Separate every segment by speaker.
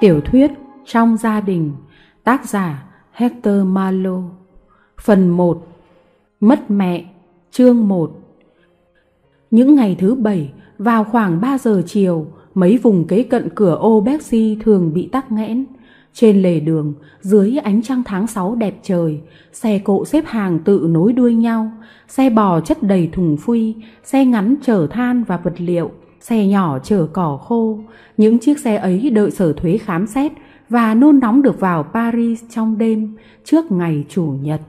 Speaker 1: Tiểu thuyết Trong gia đình Tác giả Hector Malo Phần 1 Mất mẹ Chương 1 Những ngày thứ bảy vào khoảng 3 giờ chiều mấy vùng kế cận cửa ô Bexi thường bị tắc nghẽn. Trên lề đường, dưới ánh trăng tháng 6 đẹp trời, xe cộ xếp hàng tự nối đuôi nhau, xe bò chất đầy thùng phuy, xe ngắn chở than và vật liệu, xe nhỏ chở cỏ khô. Những chiếc xe ấy đợi sở thuế khám xét và nôn nóng được vào Paris trong đêm trước ngày Chủ nhật.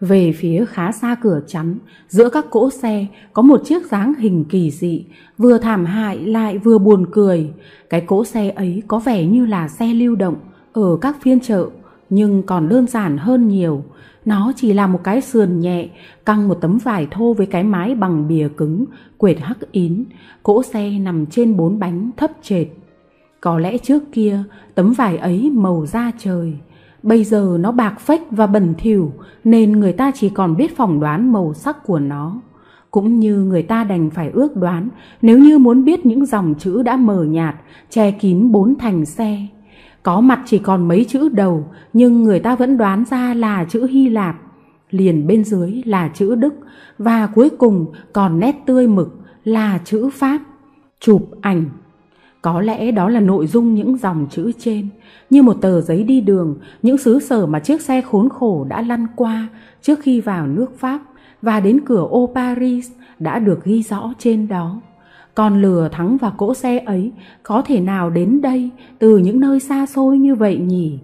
Speaker 1: Về phía khá xa cửa chắn, giữa các cỗ xe có một chiếc dáng hình kỳ dị, vừa thảm hại lại vừa buồn cười. Cái cỗ xe ấy có vẻ như là xe lưu động ở các phiên chợ, nhưng còn đơn giản hơn nhiều. Nó chỉ là một cái sườn nhẹ, căng một tấm vải thô với cái mái bằng bìa cứng, quệt hắc ín. Cỗ xe nằm trên bốn bánh thấp trệt. Có lẽ trước kia tấm vải ấy màu da trời. Bây giờ nó bạc phách và bẩn thỉu nên người ta chỉ còn biết phỏng đoán màu sắc của nó. Cũng như người ta đành phải ước đoán nếu như muốn biết những dòng chữ đã mờ nhạt, che kín bốn thành xe. Có mặt chỉ còn mấy chữ đầu nhưng người ta vẫn đoán ra là chữ Hy Lạp. Liền bên dưới là chữ Đức và cuối cùng còn nét tươi mực là chữ Pháp. Chụp ảnh có lẽ đó là nội dung những dòng chữ trên, như một tờ giấy đi đường, những xứ sở mà chiếc xe khốn khổ đã lăn qua trước khi vào nước Pháp và đến cửa ô Paris đã được ghi rõ trên đó con lừa thắng và cỗ xe ấy có thể nào đến đây từ những nơi xa xôi như vậy nhỉ?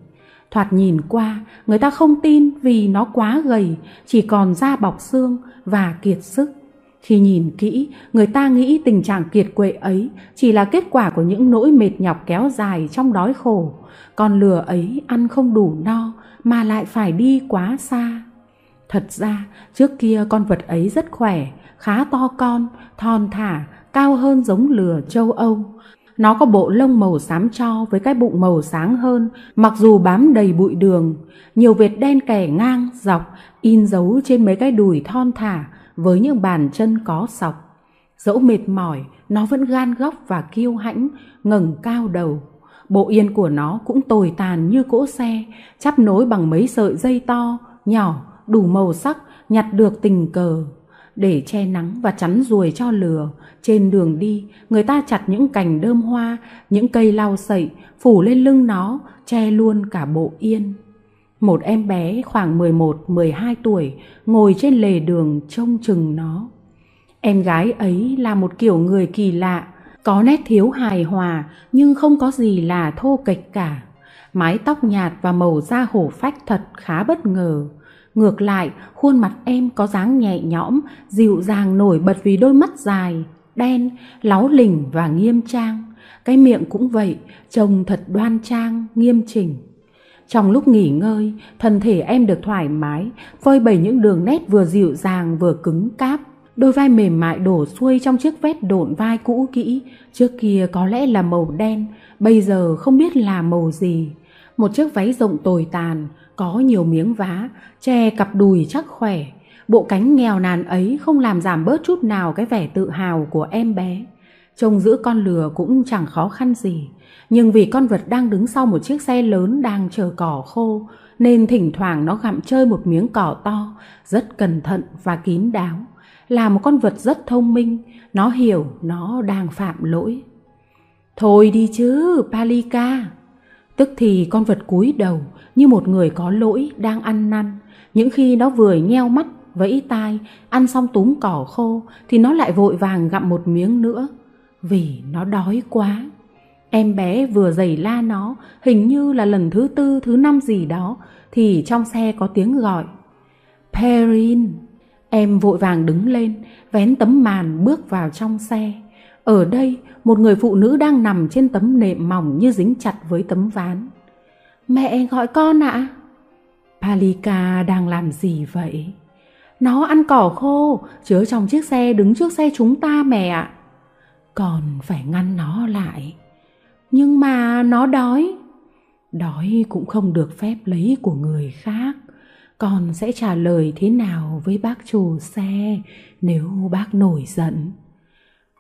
Speaker 1: Thoạt nhìn qua, người ta không tin vì nó quá gầy, chỉ còn da bọc xương và kiệt sức. Khi nhìn kỹ, người ta nghĩ tình trạng kiệt quệ ấy chỉ là kết quả của những nỗi mệt nhọc kéo dài trong đói khổ. Con lừa ấy ăn không đủ no mà lại phải đi quá xa. Thật ra, trước kia con vật ấy rất khỏe, khá to con, thon thả, cao hơn giống lừa châu Âu. Nó có bộ lông màu xám cho với cái bụng màu sáng hơn, mặc dù bám đầy bụi đường. Nhiều vệt đen kẻ ngang, dọc, in dấu trên mấy cái đùi thon thả, với những bàn chân có sọc. Dẫu mệt mỏi, nó vẫn gan góc và kiêu hãnh, ngẩng cao đầu. Bộ yên của nó cũng tồi tàn như cỗ xe, chắp nối bằng mấy sợi dây to, nhỏ, đủ màu sắc, nhặt được tình cờ. Để che nắng và chắn ruồi cho lừa, trên đường đi, người ta chặt những cành đơm hoa, những cây lau sậy, phủ lên lưng nó, che luôn cả bộ yên. Một em bé khoảng 11-12 tuổi ngồi trên lề đường trông chừng nó. Em gái ấy là một kiểu người kỳ lạ, có nét thiếu hài hòa nhưng không có gì là thô kệch cả. Mái tóc nhạt và màu da hổ phách thật khá bất ngờ. Ngược lại, khuôn mặt em có dáng nhẹ nhõm, dịu dàng nổi bật vì đôi mắt dài, đen, láu lỉnh và nghiêm trang. Cái miệng cũng vậy, trông thật đoan trang, nghiêm chỉnh. Trong lúc nghỉ ngơi, thân thể em được thoải mái, phơi bày những đường nét vừa dịu dàng vừa cứng cáp. Đôi vai mềm mại đổ xuôi trong chiếc vét độn vai cũ kỹ, trước kia có lẽ là màu đen, bây giờ không biết là màu gì. Một chiếc váy rộng tồi tàn, có nhiều miếng vá, che cặp đùi chắc khỏe. Bộ cánh nghèo nàn ấy không làm giảm bớt chút nào cái vẻ tự hào của em bé. Trông giữ con lừa cũng chẳng khó khăn gì nhưng vì con vật đang đứng sau một chiếc xe lớn đang chờ cỏ khô, nên thỉnh thoảng nó gặm chơi một miếng cỏ to, rất cẩn thận và kín đáo. Là một con vật rất thông minh, nó hiểu nó đang phạm lỗi. Thôi đi chứ, Palika. Tức thì con vật cúi đầu như một người có lỗi đang ăn năn. Những khi nó vừa nheo mắt, vẫy tai, ăn xong túm cỏ khô thì nó lại vội vàng gặm một miếng nữa. Vì nó đói quá. Em bé vừa giày la nó, hình như là lần thứ tư, thứ năm gì đó, thì trong xe có tiếng gọi. Perrin! Em vội vàng đứng lên, vén tấm màn bước vào trong xe. Ở đây, một người phụ nữ đang nằm trên tấm nệm mỏng như dính chặt với tấm ván. Mẹ gọi con ạ. À? Palika đang làm gì vậy? Nó ăn cỏ khô, chứa trong chiếc xe đứng trước xe chúng ta mẹ ạ. Còn phải ngăn nó lại. Nhưng mà nó đói. Đói cũng không được phép lấy của người khác. Con sẽ trả lời thế nào với bác chủ xe nếu bác nổi giận?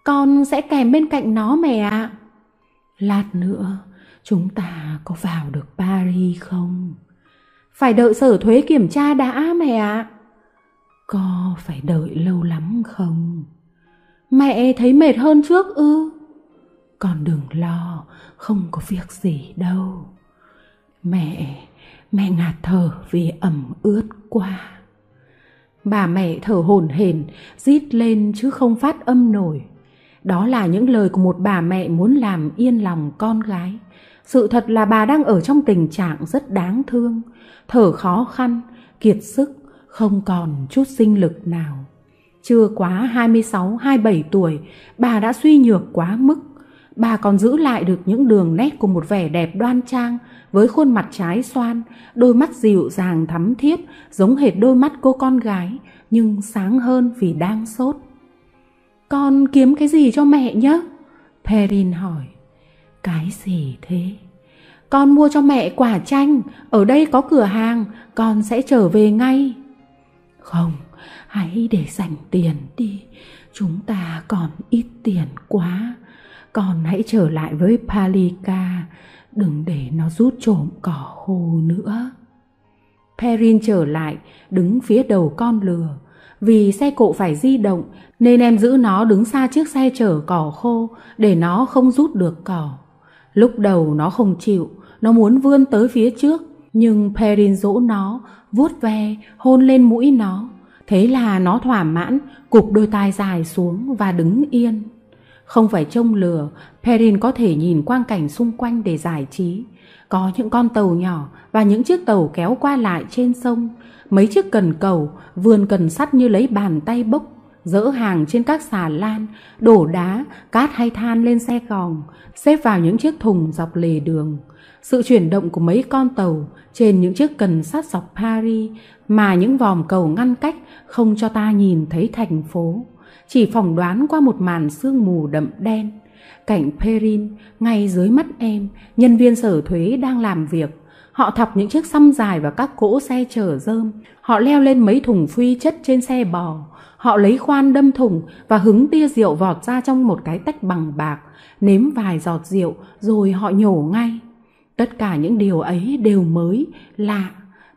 Speaker 1: Con sẽ kèm bên cạnh nó mẹ ạ. Lát nữa, chúng ta có vào được Paris không? Phải đợi sở thuế kiểm tra đã mẹ ạ. Có phải đợi lâu lắm không? Mẹ thấy mệt hơn trước ư? Con đừng lo, không có việc gì đâu. Mẹ, mẹ ngạt thở vì ẩm ướt quá. Bà mẹ thở hổn hển, rít lên chứ không phát âm nổi. Đó là những lời của một bà mẹ muốn làm yên lòng con gái. Sự thật là bà đang ở trong tình trạng rất đáng thương, thở khó khăn, kiệt sức, không còn chút sinh lực nào. Chưa quá 26-27 tuổi, bà đã suy nhược quá mức. Bà còn giữ lại được những đường nét của một vẻ đẹp đoan trang với khuôn mặt trái xoan, đôi mắt dịu dàng thắm thiết giống hệt đôi mắt cô con gái nhưng sáng hơn vì đang sốt. Con kiếm cái gì cho mẹ nhé? Perrin hỏi. Cái gì thế? Con mua cho mẹ quả chanh, ở đây có cửa hàng, con sẽ trở về ngay. Không, hãy để dành tiền đi, chúng ta còn ít tiền quá. Con hãy trở lại với Palika, đừng để nó rút trộm cỏ khô nữa. Perrin trở lại, đứng phía đầu con lừa. Vì xe cộ phải di động nên em giữ nó đứng xa chiếc xe chở cỏ khô để nó không rút được cỏ. Lúc đầu nó không chịu, nó muốn vươn tới phía trước, nhưng Perrin dỗ nó, vuốt ve, hôn lên mũi nó. Thế là nó thỏa mãn, cụp đôi tai dài xuống và đứng yên. Không phải trông lừa, Perrin có thể nhìn quang cảnh xung quanh để giải trí. Có những con tàu nhỏ và những chiếc tàu kéo qua lại trên sông. Mấy chiếc cần cầu, vườn cần sắt như lấy bàn tay bốc, dỡ hàng trên các xà lan, đổ đá, cát hay than lên xe gòn, xếp vào những chiếc thùng dọc lề đường. Sự chuyển động của mấy con tàu trên những chiếc cần sắt dọc Paris mà những vòm cầu ngăn cách không cho ta nhìn thấy thành phố. Chỉ phỏng đoán qua một màn sương mù đậm đen. Cảnh Perrin, ngay dưới mắt em, nhân viên sở thuế đang làm việc. Họ thọc những chiếc xăm dài vào các cỗ xe chở rơm. Họ leo lên mấy thùng phi chất trên xe bò. Họ lấy khoan đâm thùng và hứng tia rượu vọt ra trong một cái tách bằng bạc, nếm vài giọt rượu rồi họ nhổ ngay. Tất cả những điều ấy đều mới, lạ.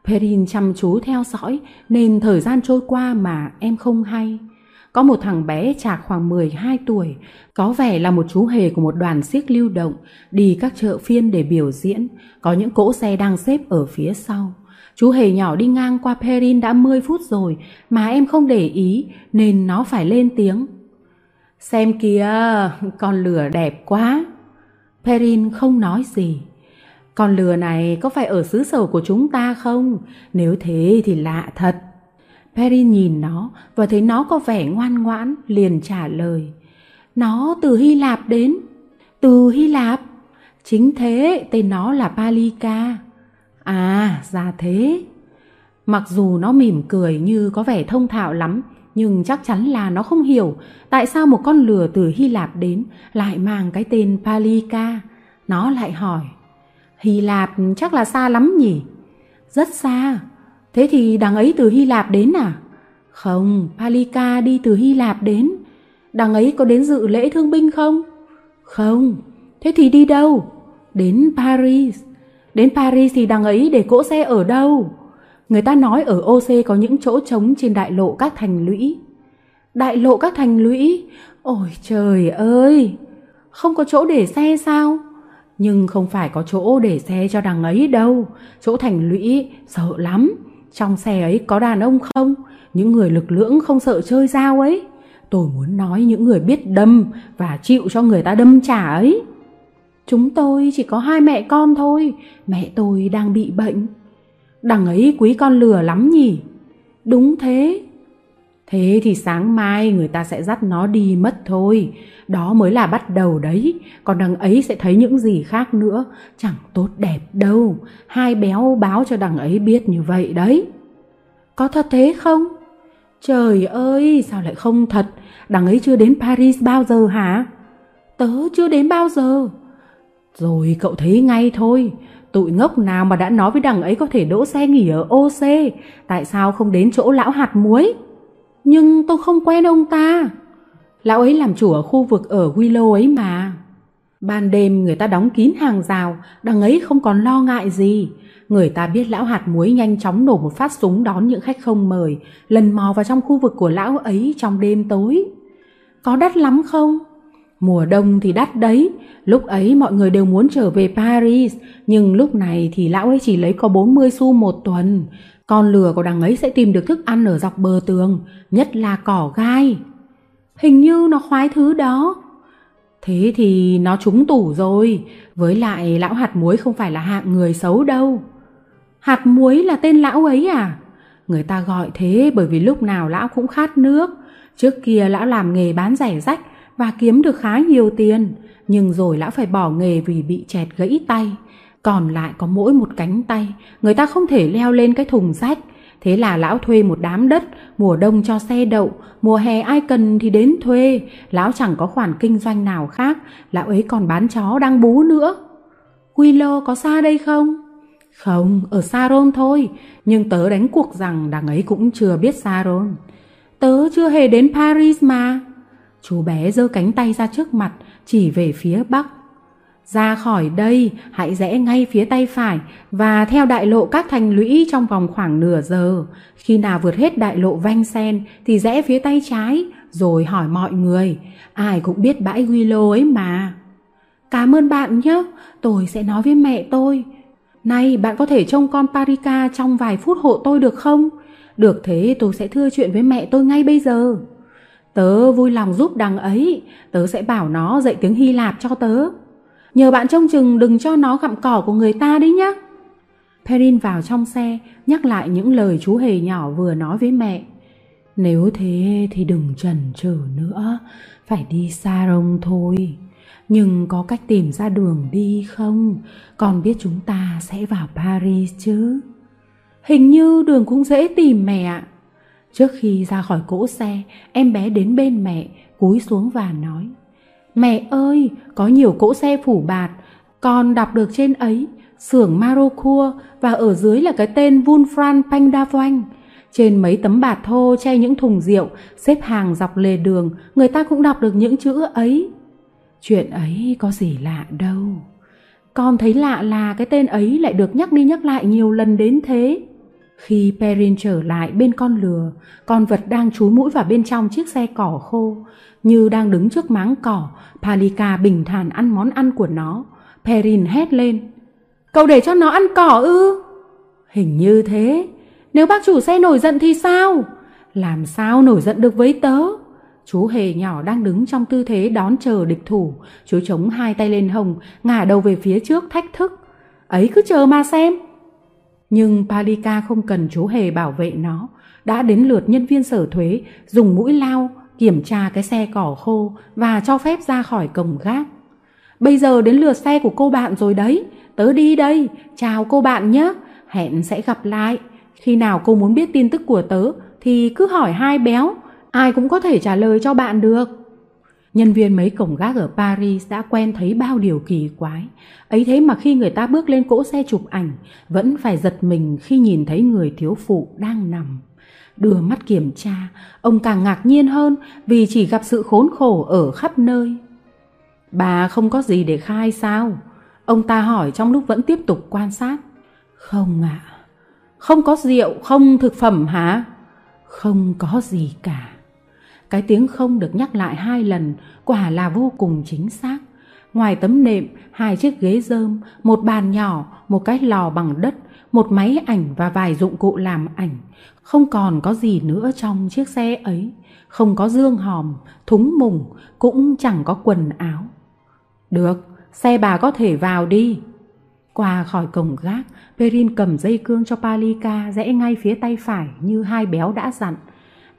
Speaker 1: Perrin chăm chú theo dõi nên thời gian trôi qua mà em không hay. Có một thằng bé chạc khoảng 12 tuổi, có vẻ là một chú hề của một đoàn siếc lưu động, đi các chợ phiên để biểu diễn, có những cỗ xe đang xếp ở phía sau. Chú hề nhỏ đi ngang qua Perrin đã 10 phút rồi mà em không để ý nên nó phải lên tiếng. Xem kìa, con lừa đẹp quá. Perrin không nói gì. Con lừa này có phải ở xứ sở của chúng ta không? Nếu thế thì lạ thật. Perin nhìn nó và thấy nó có vẻ ngoan ngoãn, liền trả lời. Nó từ Hy Lạp đến. Từ Hy Lạp? Chính thế, tên nó là Palika. À, ra thế. Mặc dù nó mỉm cười như có vẻ thông thạo lắm, nhưng chắc chắn là nó không hiểu tại sao một con lừa từ Hy Lạp đến lại mang cái tên Palika. Nó lại hỏi, Hy Lạp chắc là xa lắm nhỉ? Rất xa. Thế thì đằng ấy từ Hy Lạp đến à? Không, Palika đi từ Hy Lạp đến. Đằng ấy có đến dự lễ thương binh không? Không. Thế thì đi đâu? Đến Paris. Đến Paris thì đằng ấy để cỗ xe ở đâu? Người ta nói ở OC có những chỗ trống trên đại lộ các thành lũy. Đại lộ các thành lũy? Ôi trời ơi! Không có chỗ để xe sao? Nhưng không phải có chỗ để xe cho đằng ấy đâu. Chỗ thành lũy, sợ lắm. Trong xe ấy có đàn ông không? Những người lực lưỡng không sợ chơi dao ấy. Tôi muốn nói những người biết đâm và chịu cho người ta đâm trả ấy. Chúng tôi chỉ có hai mẹ con thôi. Mẹ tôi đang bị bệnh. Đằng ấy quý con lừa lắm nhỉ? Đúng thế. Thế thì sáng mai người ta sẽ dắt nó đi mất thôi. Đó mới là bắt đầu đấy. Còn đằng ấy sẽ thấy những gì khác nữa. Chẳng tốt đẹp đâu. Hai béo báo cho đằng ấy biết như vậy đấy. Có thật thế không? Trời ơi, sao lại không thật? Đằng ấy chưa đến Paris bao giờ hả? Tớ chưa đến bao giờ. Rồi cậu thấy ngay thôi. Tụi ngốc nào mà đã nói với đằng ấy có thể đỗ xe nghỉ ở OC. Tại sao không đến chỗ lão hạt muối? Nhưng tôi không quen ông ta. Lão ấy làm chủ ở khu vực ở Willow ấy mà. Ban đêm người ta đóng kín hàng rào, đằng ấy không còn lo ngại gì. Người ta biết lão hạt muối nhanh chóng nổ một phát súng đón những khách không mời, lần mò vào trong khu vực của lão ấy trong đêm tối. Có đắt lắm không? Mùa đông thì đắt đấy, lúc ấy mọi người đều muốn trở về Paris, nhưng lúc này thì lão ấy chỉ lấy có 40 xu một tuần. Con lừa của đằng ấy sẽ tìm được thức ăn ở dọc bờ tường, nhất là cỏ gai. Hình như nó khoái thứ đó. Thế thì nó trúng tủ rồi, với lại lão hạt muối không phải là hạng người xấu đâu. Hạt muối là tên lão ấy à? Người ta gọi thế bởi vì lúc nào lão cũng khát nước. Trước kia lão làm nghề bán rẻ rách và kiếm được khá nhiều tiền, nhưng rồi lão phải bỏ nghề vì bị chẹt gãy tay. Còn lại có mỗi một cánh tay, người ta không thể leo lên cái thùng rách. Thế là lão thuê một đám đất, mùa đông cho xe đậu, mùa hè ai cần thì đến thuê. Lão chẳng có khoản kinh doanh nào khác, lão ấy còn bán chó đang bú nữa. Willow có xa đây không? Không, ở Saron thôi, nhưng tớ đánh cuộc rằng đằng ấy cũng chưa biết Saron. Tớ chưa hề đến Paris mà. Chú bé giơ cánh tay ra trước mặt, chỉ về phía bắc. Ra khỏi đây, hãy rẽ ngay phía tay phải và theo đại lộ các thành lũy trong vòng khoảng nửa giờ. Khi nào vượt hết đại lộ Vanh Sen thì rẽ phía tay trái, rồi hỏi mọi người. Ai cũng biết bãi Willow ấy mà. Cảm ơn bạn nhé, tôi sẽ nói với mẹ tôi. Này, bạn có thể trông con Parika trong vài phút hộ tôi được không? Được thế tôi sẽ thưa chuyện với mẹ tôi ngay bây giờ. Tớ vui lòng giúp đằng ấy, tớ sẽ bảo nó dạy tiếng Hy Lạp cho tớ. Nhờ bạn trông chừng đừng cho nó gặm cỏ của người ta đấy nhá. Perrin vào trong xe, nhắc lại những lời chú hề nhỏ vừa nói với mẹ. Nếu thế thì đừng chần chừ nữa, phải đi xa rông thôi. Nhưng có cách tìm ra đường đi không? Con biết chúng ta sẽ vào Paris chứ? Hình như đường cũng dễ tìm mẹ ạ. Trước khi ra khỏi cỗ xe, em bé đến bên mẹ, cúi xuống và nói Mẹ ơi, có nhiều cỗ xe phủ bạt, con đọc được trên ấy, xưởng Marocua và ở dưới là cái tên Vulfran Pangdavoine. Trên mấy tấm bạt thô che những thùng rượu, xếp hàng dọc lề đường, người ta cũng đọc được những chữ ấy. Chuyện ấy có gì lạ đâu. Con thấy lạ là cái tên ấy lại được nhắc đi nhắc lại nhiều lần đến thế. Khi Perrin trở lại bên con lừa, con vật đang chúi mũi vào bên trong chiếc xe cỏ khô. Như đang đứng trước máng cỏ, Palika bình thản ăn món ăn của nó. Perrin hét lên. Cậu để cho nó ăn cỏ ư? Hình như thế. Nếu bác chủ xe nổi giận thì sao? Làm sao nổi giận được với tớ? Chú hề nhỏ đang đứng trong tư thế đón chờ địch thủ. Chú chống hai tay lên hồng, ngả đầu về phía trước thách thức. Ấy cứ chờ mà xem. Nhưng Palika không cần chú hề bảo vệ nó. Đã đến lượt nhân viên sở thuế, dùng mũi lao, kiểm tra cái xe cỏ khô và cho phép ra khỏi cổng gác. Bây giờ đến lượt xe của cô bạn rồi đấy. Tớ đi đây. Chào cô bạn nhé. Hẹn sẽ gặp lại. Khi nào cô muốn biết tin tức của tớ, thì cứ hỏi hai béo. Ai cũng có thể trả lời cho bạn được. Nhân viên mấy cổng gác ở Paris đã quen thấy bao điều kỳ quái. Ấy thế mà khi người ta bước lên cỗ xe chụp ảnh, vẫn phải giật mình khi nhìn thấy người thiếu phụ đang nằm. Đưa mắt kiểm tra, ông càng ngạc nhiên hơn vì chỉ gặp sự khốn khổ ở khắp nơi. Bà không có gì để khai sao? Ông ta hỏi trong lúc vẫn tiếp tục quan sát. Không ạ. À, không có rượu, không thực phẩm hả? Không có gì cả. Cái tiếng không được nhắc lại hai lần quả là vô cùng chính xác. Ngoài tấm nệm, hai chiếc ghế rơm, một bàn nhỏ, một cái lò bằng đất, một máy ảnh và vài dụng cụ làm ảnh. Không còn có gì nữa trong chiếc xe ấy. Không có dương hòm, thúng mùng, cũng chẳng có quần áo. Được, xe bà có thể vào đi. Qua khỏi cổng gác, Perin cầm dây cương cho Palika rẽ ngay phía tay phải như hai béo đã dặn.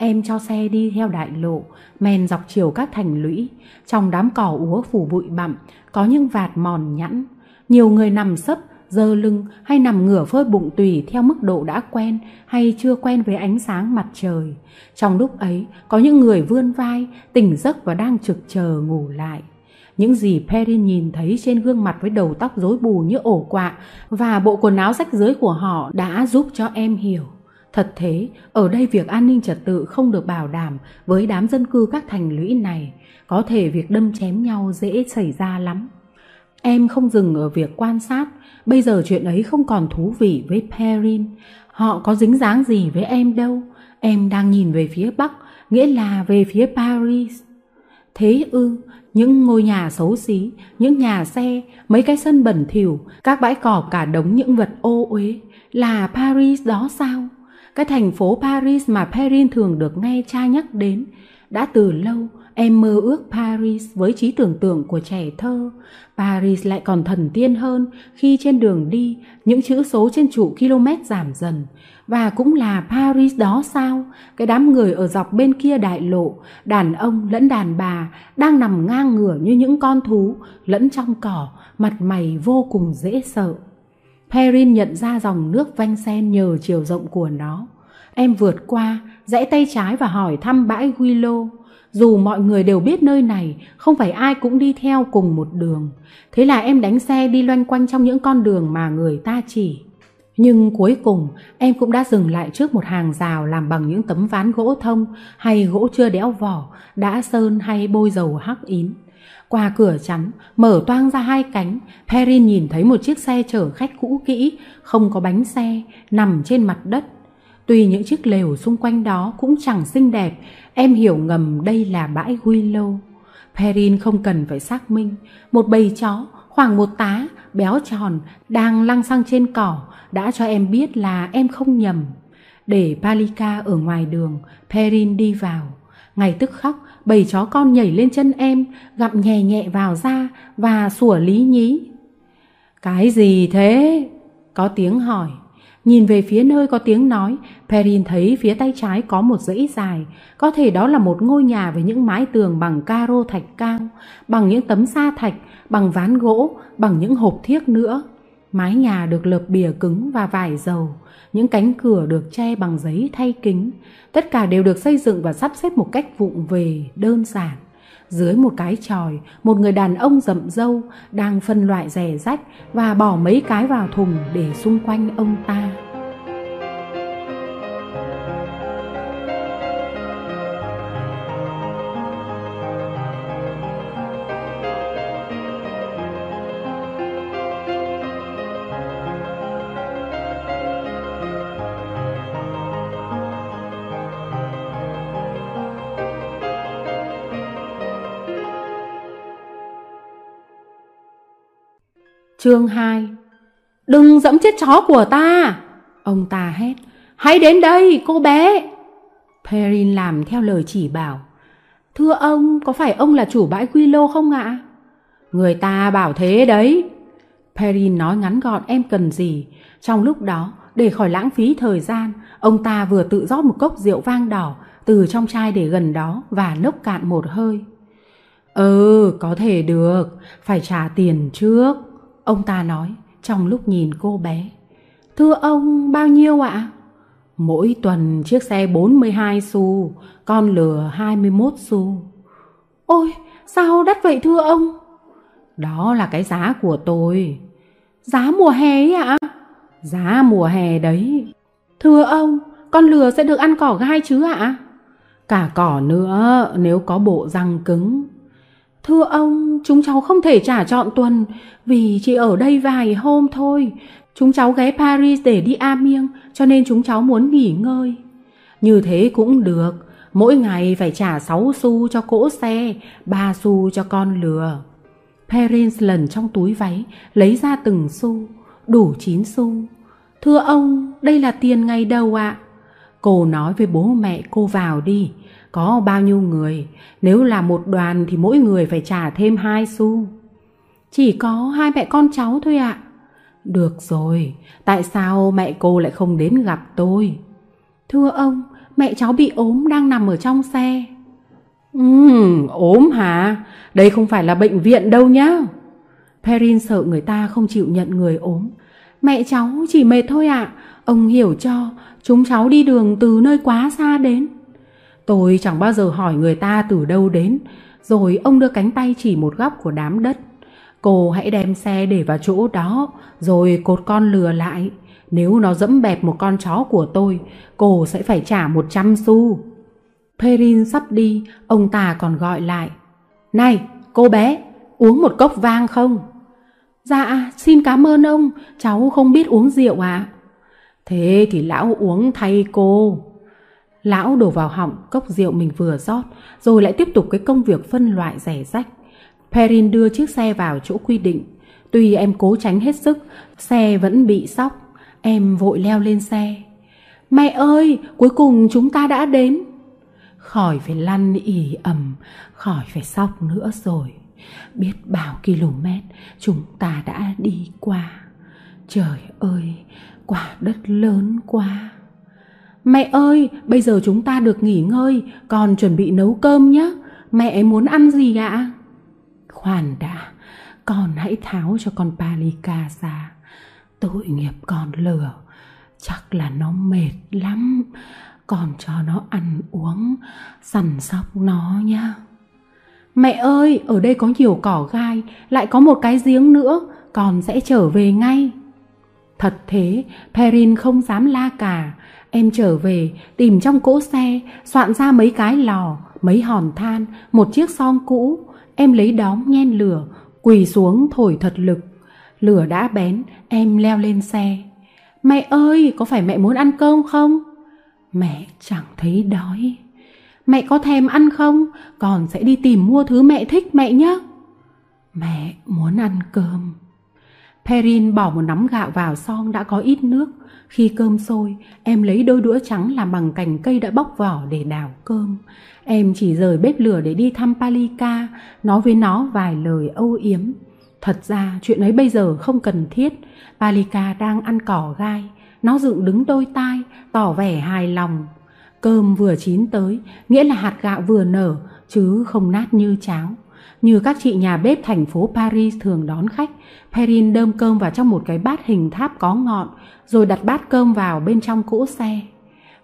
Speaker 1: Em cho xe đi theo đại lộ, men dọc chiều các thành lũy. Trong đám cỏ úa phủ bụi bặm, có những vạt mòn nhẵn. Nhiều người nằm sấp, dơ lưng hay nằm ngửa phơi bụng tùy theo mức độ đã quen hay chưa quen với ánh sáng mặt trời. Trong lúc ấy, có những người vươn vai, tỉnh giấc và đang trực chờ ngủ lại. Những gì Perry nhìn thấy trên gương mặt với đầu tóc rối bù như ổ quạ và bộ quần áo rách dưới của họ đã giúp cho em hiểu. Thật thế, ở đây việc an ninh trật tự không được bảo đảm với đám dân cư các thành lũy này, có thể việc đâm chém nhau dễ xảy ra lắm. Em không dừng ở việc quan sát, bây giờ chuyện ấy không còn thú vị với Perrin. Họ có dính dáng gì với em đâu. Em đang nhìn về phía Bắc, nghĩa là về phía Paris. Thế ư, những ngôi nhà xấu xí, những nhà xe, mấy cái sân bẩn thỉu, các bãi cỏ cả đống những vật ô uế là Paris đó sao? Cái thành phố Paris mà Perrin thường được nghe cha nhắc đến. Đã từ lâu, em mơ ước Paris với trí tưởng tượng của trẻ thơ. Paris lại còn thần tiên hơn khi trên đường đi, những chữ số trên trụ km giảm dần. Và cũng là Paris đó sao? Cái đám người ở dọc bên kia đại lộ, đàn ông lẫn đàn bà, đang nằm ngang ngửa như những con thú, lẫn trong cỏ, mặt mày vô cùng dễ sợ. Perrin nhận ra dòng nước vanh sen nhờ chiều rộng của nó. Em vượt qua, rẽ tay trái và hỏi thăm bãi Willow. Dù mọi người đều biết nơi này, không phải ai cũng đi theo cùng một đường. Thế là em đánh xe đi loanh quanh trong những con đường mà người ta chỉ. Nhưng cuối cùng em cũng đã dừng lại trước một hàng rào làm bằng những tấm ván gỗ thông hay gỗ chưa đẽo vỏ, đã sơn hay bôi dầu hắc ín. Qua cửa chắn, mở toang ra hai cánh, Perrin nhìn thấy một chiếc xe chở khách cũ kỹ, không có bánh xe, nằm trên mặt đất. Tuy những chiếc lều xung quanh đó cũng chẳng xinh đẹp, em hiểu ngầm đây là bãi Willow. Perrin không cần phải xác minh, một bầy chó khoảng một tá, béo tròn, đang lăng xăng trên cỏ, đã cho em biết là em không nhầm. Để Palika ở ngoài đường, Perrin đi vào. Ngay tức khắc, bầy chó con nhảy lên chân em, gặm nhẹ nhẹ vào da và sủa lý nhí. Cái gì thế? Có tiếng hỏi. Nhìn về phía nơi có tiếng nói, Perrin thấy phía tay trái có một dãy dài. Có thể đó là một ngôi nhà với những mái tường bằng caro thạch cao, bằng những tấm sa thạch, bằng ván gỗ, bằng những hộp thiếc nữa. Mái nhà được lợp bìa cứng và vải dầu, những cánh cửa được che bằng giấy thay kính. Tất cả đều được xây dựng và sắp xếp một cách vụng về, đơn giản. Dưới một cái tròi, một người đàn ông rậm râu đang phân loại rẻ rách và bỏ mấy cái vào thùng để xung quanh ông ta. Chương 2 Đừng dẫm chết chó của ta! Ông ta hét. Hãy đến đây, cô bé! Perrin làm theo lời chỉ bảo. Thưa ông, có phải ông là chủ bãi quy lô không ạ? Người ta bảo thế đấy. Perrin nói ngắn gọn em cần gì. Trong lúc đó, để khỏi lãng phí thời gian, ông ta vừa tự rót một cốc rượu vang đỏ từ trong chai để gần đó và nốc cạn một hơi. Ừ, có thể được, phải trả tiền trước. Ông ta nói trong lúc nhìn cô bé. Thưa ông, bao nhiêu ạ? Mỗi tuần chiếc xe 42 xu, con lừa 21 xu. Ôi, sao đắt vậy thưa ông? Đó là cái giá của tôi. Giá mùa hè ấy ạ? Giá mùa hè đấy. Thưa ông, con lừa sẽ được ăn cỏ gai chứ ạ? Cả cỏ nữa nếu có bộ răng cứng. Thưa ông, chúng cháu không thể trả trọn tuần vì chỉ ở đây vài hôm thôi. Chúng cháu ghé Paris để đi Amiens cho nên chúng cháu muốn nghỉ ngơi. Như thế cũng được, mỗi ngày phải trả 6 xu cho cỗ xe, 3 xu cho con lừa. Perrins lần trong túi váy, lấy ra từng xu, đủ 9 xu. Thưa ông, đây là tiền ngày đầu ạ. Cô nói với bố mẹ cô vào đi, có bao nhiêu người, nếu là một đoàn thì mỗi người phải trả thêm hai xu. Chỉ có hai mẹ con cháu thôi ạ. Được rồi, tại sao mẹ cô lại không đến gặp tôi? Thưa ông, mẹ cháu bị ốm đang nằm ở trong xe. Ừm, ốm hả? Đây không phải là bệnh viện đâu nhá. Perrin sợ người ta không chịu nhận người ốm. Mẹ cháu chỉ mệt thôi ạ. Ông hiểu cho, chúng cháu đi đường từ nơi quá xa đến. Tôi chẳng bao giờ hỏi người ta từ đâu đến, rồi ông đưa cánh tay chỉ một góc của đám đất. Cô hãy đem xe để vào chỗ đó, rồi cột con lừa lại. Nếu nó dẫm bẹp một con chó của tôi, cô sẽ phải trả 100 xu. Perrin sắp đi, ông ta còn gọi lại. Này, cô bé, uống một cốc vang không? Dạ, xin cảm ơn ông, cháu không biết uống rượu ạ. À? Thế thì lão uống thay cô. Lão đổ vào họng cốc rượu mình vừa rót, rồi lại tiếp tục cái công việc phân loại rẻ rách. Perrin đưa chiếc xe vào chỗ quy định. Tuy em cố tránh hết sức, xe vẫn bị sóc. Em vội leo lên xe. Mẹ ơi, cuối cùng chúng ta đã đến. Khỏi phải lăn ỉ ẩm, khỏi phải sóc nữa rồi. Biết bao km chúng ta đã đi qua. Trời ơi, quả đất lớn quá. Mẹ ơi, bây giờ chúng ta được nghỉ ngơi, còn chuẩn bị nấu cơm nhé. Mẹ muốn ăn gì ạ? Khoan đã, con hãy tháo cho con Palika ra. Tội nghiệp con lừa, chắc là nó mệt lắm. Con cho nó ăn uống, săn sóc nó nhá. Mẹ ơi, ở đây có nhiều cỏ gai, lại có một cái giếng nữa, con sẽ trở về ngay. Thật thế, Perrin không dám la cả. Em trở về, tìm trong cỗ xe, soạn ra mấy cái lò, mấy hòn than, một chiếc son cũ. Em lấy đóm nhen lửa, quỳ xuống thổi thật lực. Lửa đã bén, em leo lên xe. Mẹ ơi, có phải mẹ muốn ăn cơm không? Mẹ chẳng thấy đói. Mẹ có thèm ăn không? Con sẽ đi tìm mua thứ mẹ thích mẹ nhé. Mẹ muốn ăn cơm. Perrin bỏ một nắm gạo vào son đã có ít nước. Khi cơm sôi, em lấy đôi đũa trắng làm bằng cành cây đã bóc vỏ để đào cơm. Em chỉ rời bếp lửa để đi thăm Palika, nói với nó vài lời âu yếm. Thật ra chuyện ấy bây giờ không cần thiết. Palika đang ăn cỏ gai. Nó dựng đứng đôi tai, tỏ vẻ hài lòng. Cơm vừa chín tới, nghĩa là hạt gạo vừa nở, chứ không nát như cháo. Như các chị nhà bếp thành phố Paris thường đón khách, Perrin đơm cơm vào trong một cái bát hình tháp có ngọn, rồi đặt bát cơm vào bên trong cỗ xe.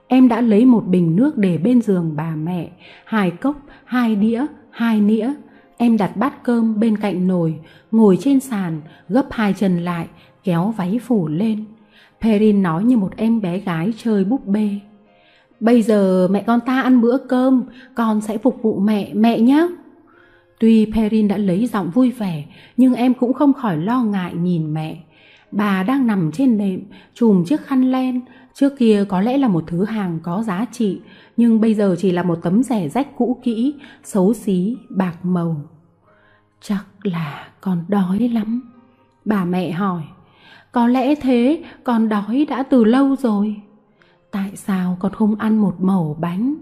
Speaker 1: Em đã lấy một bình nước để bên giường bà mẹ, hai cốc, hai đĩa, hai nĩa. Em đặt bát cơm bên cạnh nồi, ngồi trên sàn, gấp hai chân lại, kéo váy phủ lên. Perrin nói như một em bé gái chơi búp bê. Bây giờ mẹ con ta ăn bữa cơm, con sẽ phục vụ mẹ, mẹ nhé. Tuy Perrin đã lấy giọng vui vẻ, nhưng em cũng không khỏi lo ngại nhìn mẹ. Bà đang nằm trên nệm, chùm chiếc khăn len. Trước kia có lẽ là một thứ hàng có giá trị, nhưng bây giờ chỉ là một tấm rẻ rách cũ kỹ, xấu xí, bạc màu. Chắc là con đói lắm. Bà mẹ hỏi, có lẽ thế, con đói đã từ lâu rồi. Tại sao con không ăn một mẩu bánh?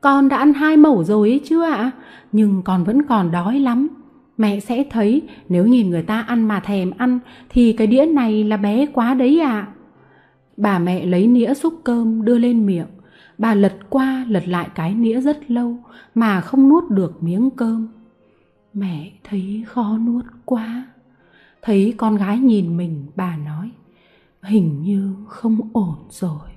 Speaker 1: Con đã ăn hai mẩu rồi ấy chứ ạ, à? nhưng con vẫn còn đói lắm. Mẹ sẽ thấy nếu nhìn người ta ăn mà thèm ăn thì cái đĩa này là bé quá đấy ạ. À. Bà mẹ lấy nĩa xúc cơm đưa lên miệng. Bà lật qua lật lại cái nĩa rất lâu mà không nuốt được miếng cơm. Mẹ thấy khó nuốt quá. Thấy con gái nhìn mình bà nói Hình như không ổn rồi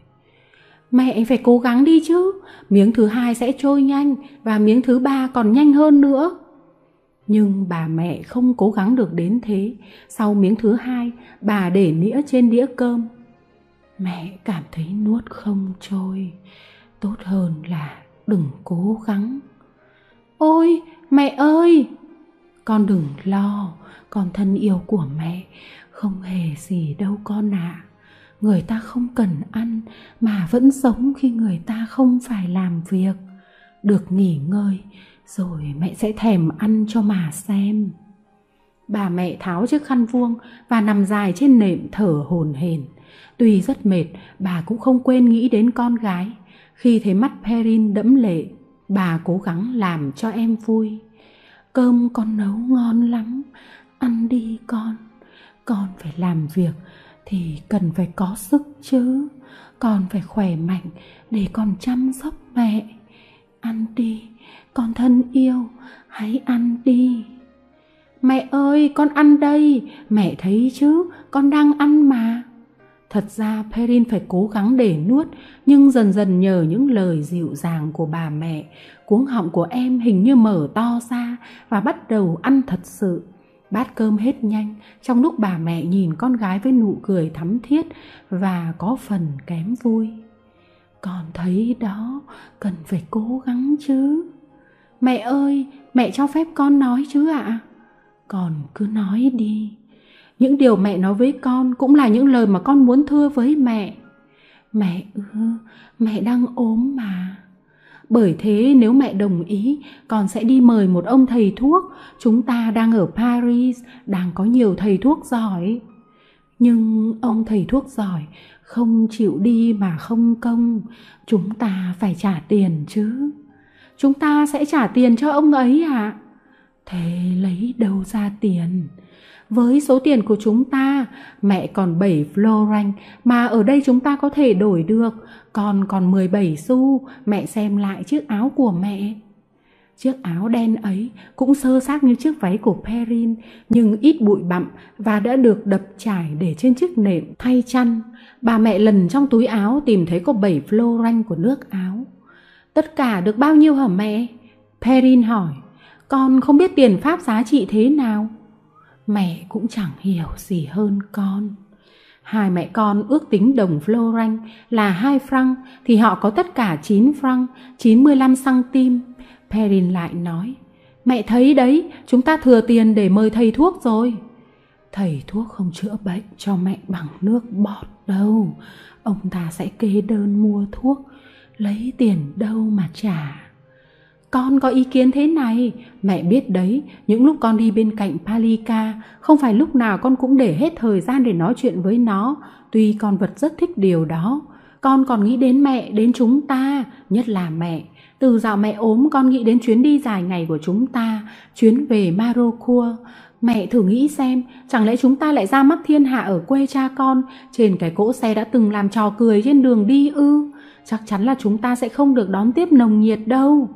Speaker 1: Mẹ phải cố gắng đi chứ. Miếng thứ hai sẽ trôi nhanh Và miếng thứ ba còn nhanh hơn nữa. Nhưng bà mẹ không cố gắng được đến thế. Sau miếng thứ hai, Bà để nĩa trên đĩa cơm. Mẹ cảm thấy nuốt không trôi. Tốt hơn là đừng cố gắng. Ôi, mẹ ơi! Con đừng lo, Con thân yêu của mẹ Không hề gì đâu con ạ. à người ta không cần ăn mà vẫn sống khi người ta không phải làm việc. Được nghỉ ngơi, rồi mẹ sẽ thèm ăn cho mà xem. Bà mẹ tháo chiếc khăn vuông và nằm dài trên nệm thở hồn hển. Tuy rất mệt, bà cũng không quên nghĩ đến con gái. Khi thấy mắt perrin đẫm lệ, bà cố gắng làm cho em vui. Cơm con nấu ngon lắm, ăn đi con. Con phải làm việc thì cần phải có sức chứ. Con phải khỏe mạnh để con chăm sóc mẹ. Ăn đi, con thân yêu, hãy ăn đi. Mẹ ơi, con ăn đây. Mẹ thấy chứ, con đang ăn mà. Thật ra perrin phải cố gắng để nuốt, nhưng dần dần nhờ những lời dịu dàng của bà mẹ, cuống họng của em hình như mở to ra và bắt đầu ăn thật sự. Bát cơm hết nhanh trong lúc bà mẹ nhìn con gái với nụ cười thắm thiết và có phần kém vui. Con thấy đó, cần phải cố gắng chứ. Mẹ ơi, mẹ cho phép con nói chứ ạ. À? Con cứ nói đi. những điều mẹ nói với con cũng là những lời mà con muốn thưa với mẹ mẹ ư mẹ đang ốm mà bởi thế nếu mẹ đồng ý, con sẽ đi mời một ông thầy thuốc. Chúng ta đang ở paris, đang có nhiều thầy thuốc giỏi. Nhưng ông thầy thuốc giỏi không chịu đi mà không công. Chúng ta phải trả tiền chứ. Chúng ta sẽ trả tiền cho ông ấy ạ. À? thế lấy đâu ra tiền? Với số tiền của chúng ta, mẹ còn 7 florin mà ở đây chúng ta có thể đổi được còn còn 17 xu, mẹ xem lại chiếc áo của mẹ Chiếc áo đen ấy cũng sơ xác như chiếc váy của Perrin nhưng ít bụi bặm và đã được đập trải để trên chiếc nệm thay chăn. Bà mẹ lần trong túi áo tìm thấy có 7 florin của nước áo. Tất cả được bao nhiêu hả mẹ? Perrin hỏi. Con không biết tiền Pháp giá trị thế nào. Mẹ cũng chẳng hiểu gì hơn con. Hai mẹ con ước tính đồng florin là 2 franc thì họ có tất cả 9 franc, 95 cm Perrin lại nói, mẹ thấy đấy, chúng ta thừa tiền để mời thầy thuốc rồi. Thầy thuốc không chữa bệnh cho mẹ bằng nước bọt đâu. Ông ta sẽ kê đơn mua thuốc, lấy tiền đâu mà trả. Con có ý kiến thế này, mẹ biết đấy, những lúc con đi bên cạnh Palika, không phải lúc nào con cũng để hết thời gian để nói chuyện với nó, tuy con vật rất thích điều đó. Con còn nghĩ đến mẹ, đến chúng ta, nhất là mẹ. Từ dạo mẹ ốm con nghĩ đến chuyến đi dài ngày của chúng ta, chuyến về Marocua. Mẹ thử nghĩ xem, chẳng lẽ chúng ta lại ra mắt thiên hạ ở quê cha con, trên cái cỗ xe đã từng làm trò cười trên đường đi ư? Chắc chắn là chúng ta sẽ không được đón tiếp nồng nhiệt đâu.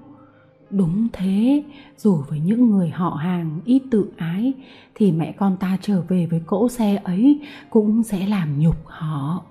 Speaker 1: Đúng thế, dù với những người họ hàng ít tự ái, thì mẹ con ta trở về với cỗ xe ấy cũng sẽ làm nhục họ.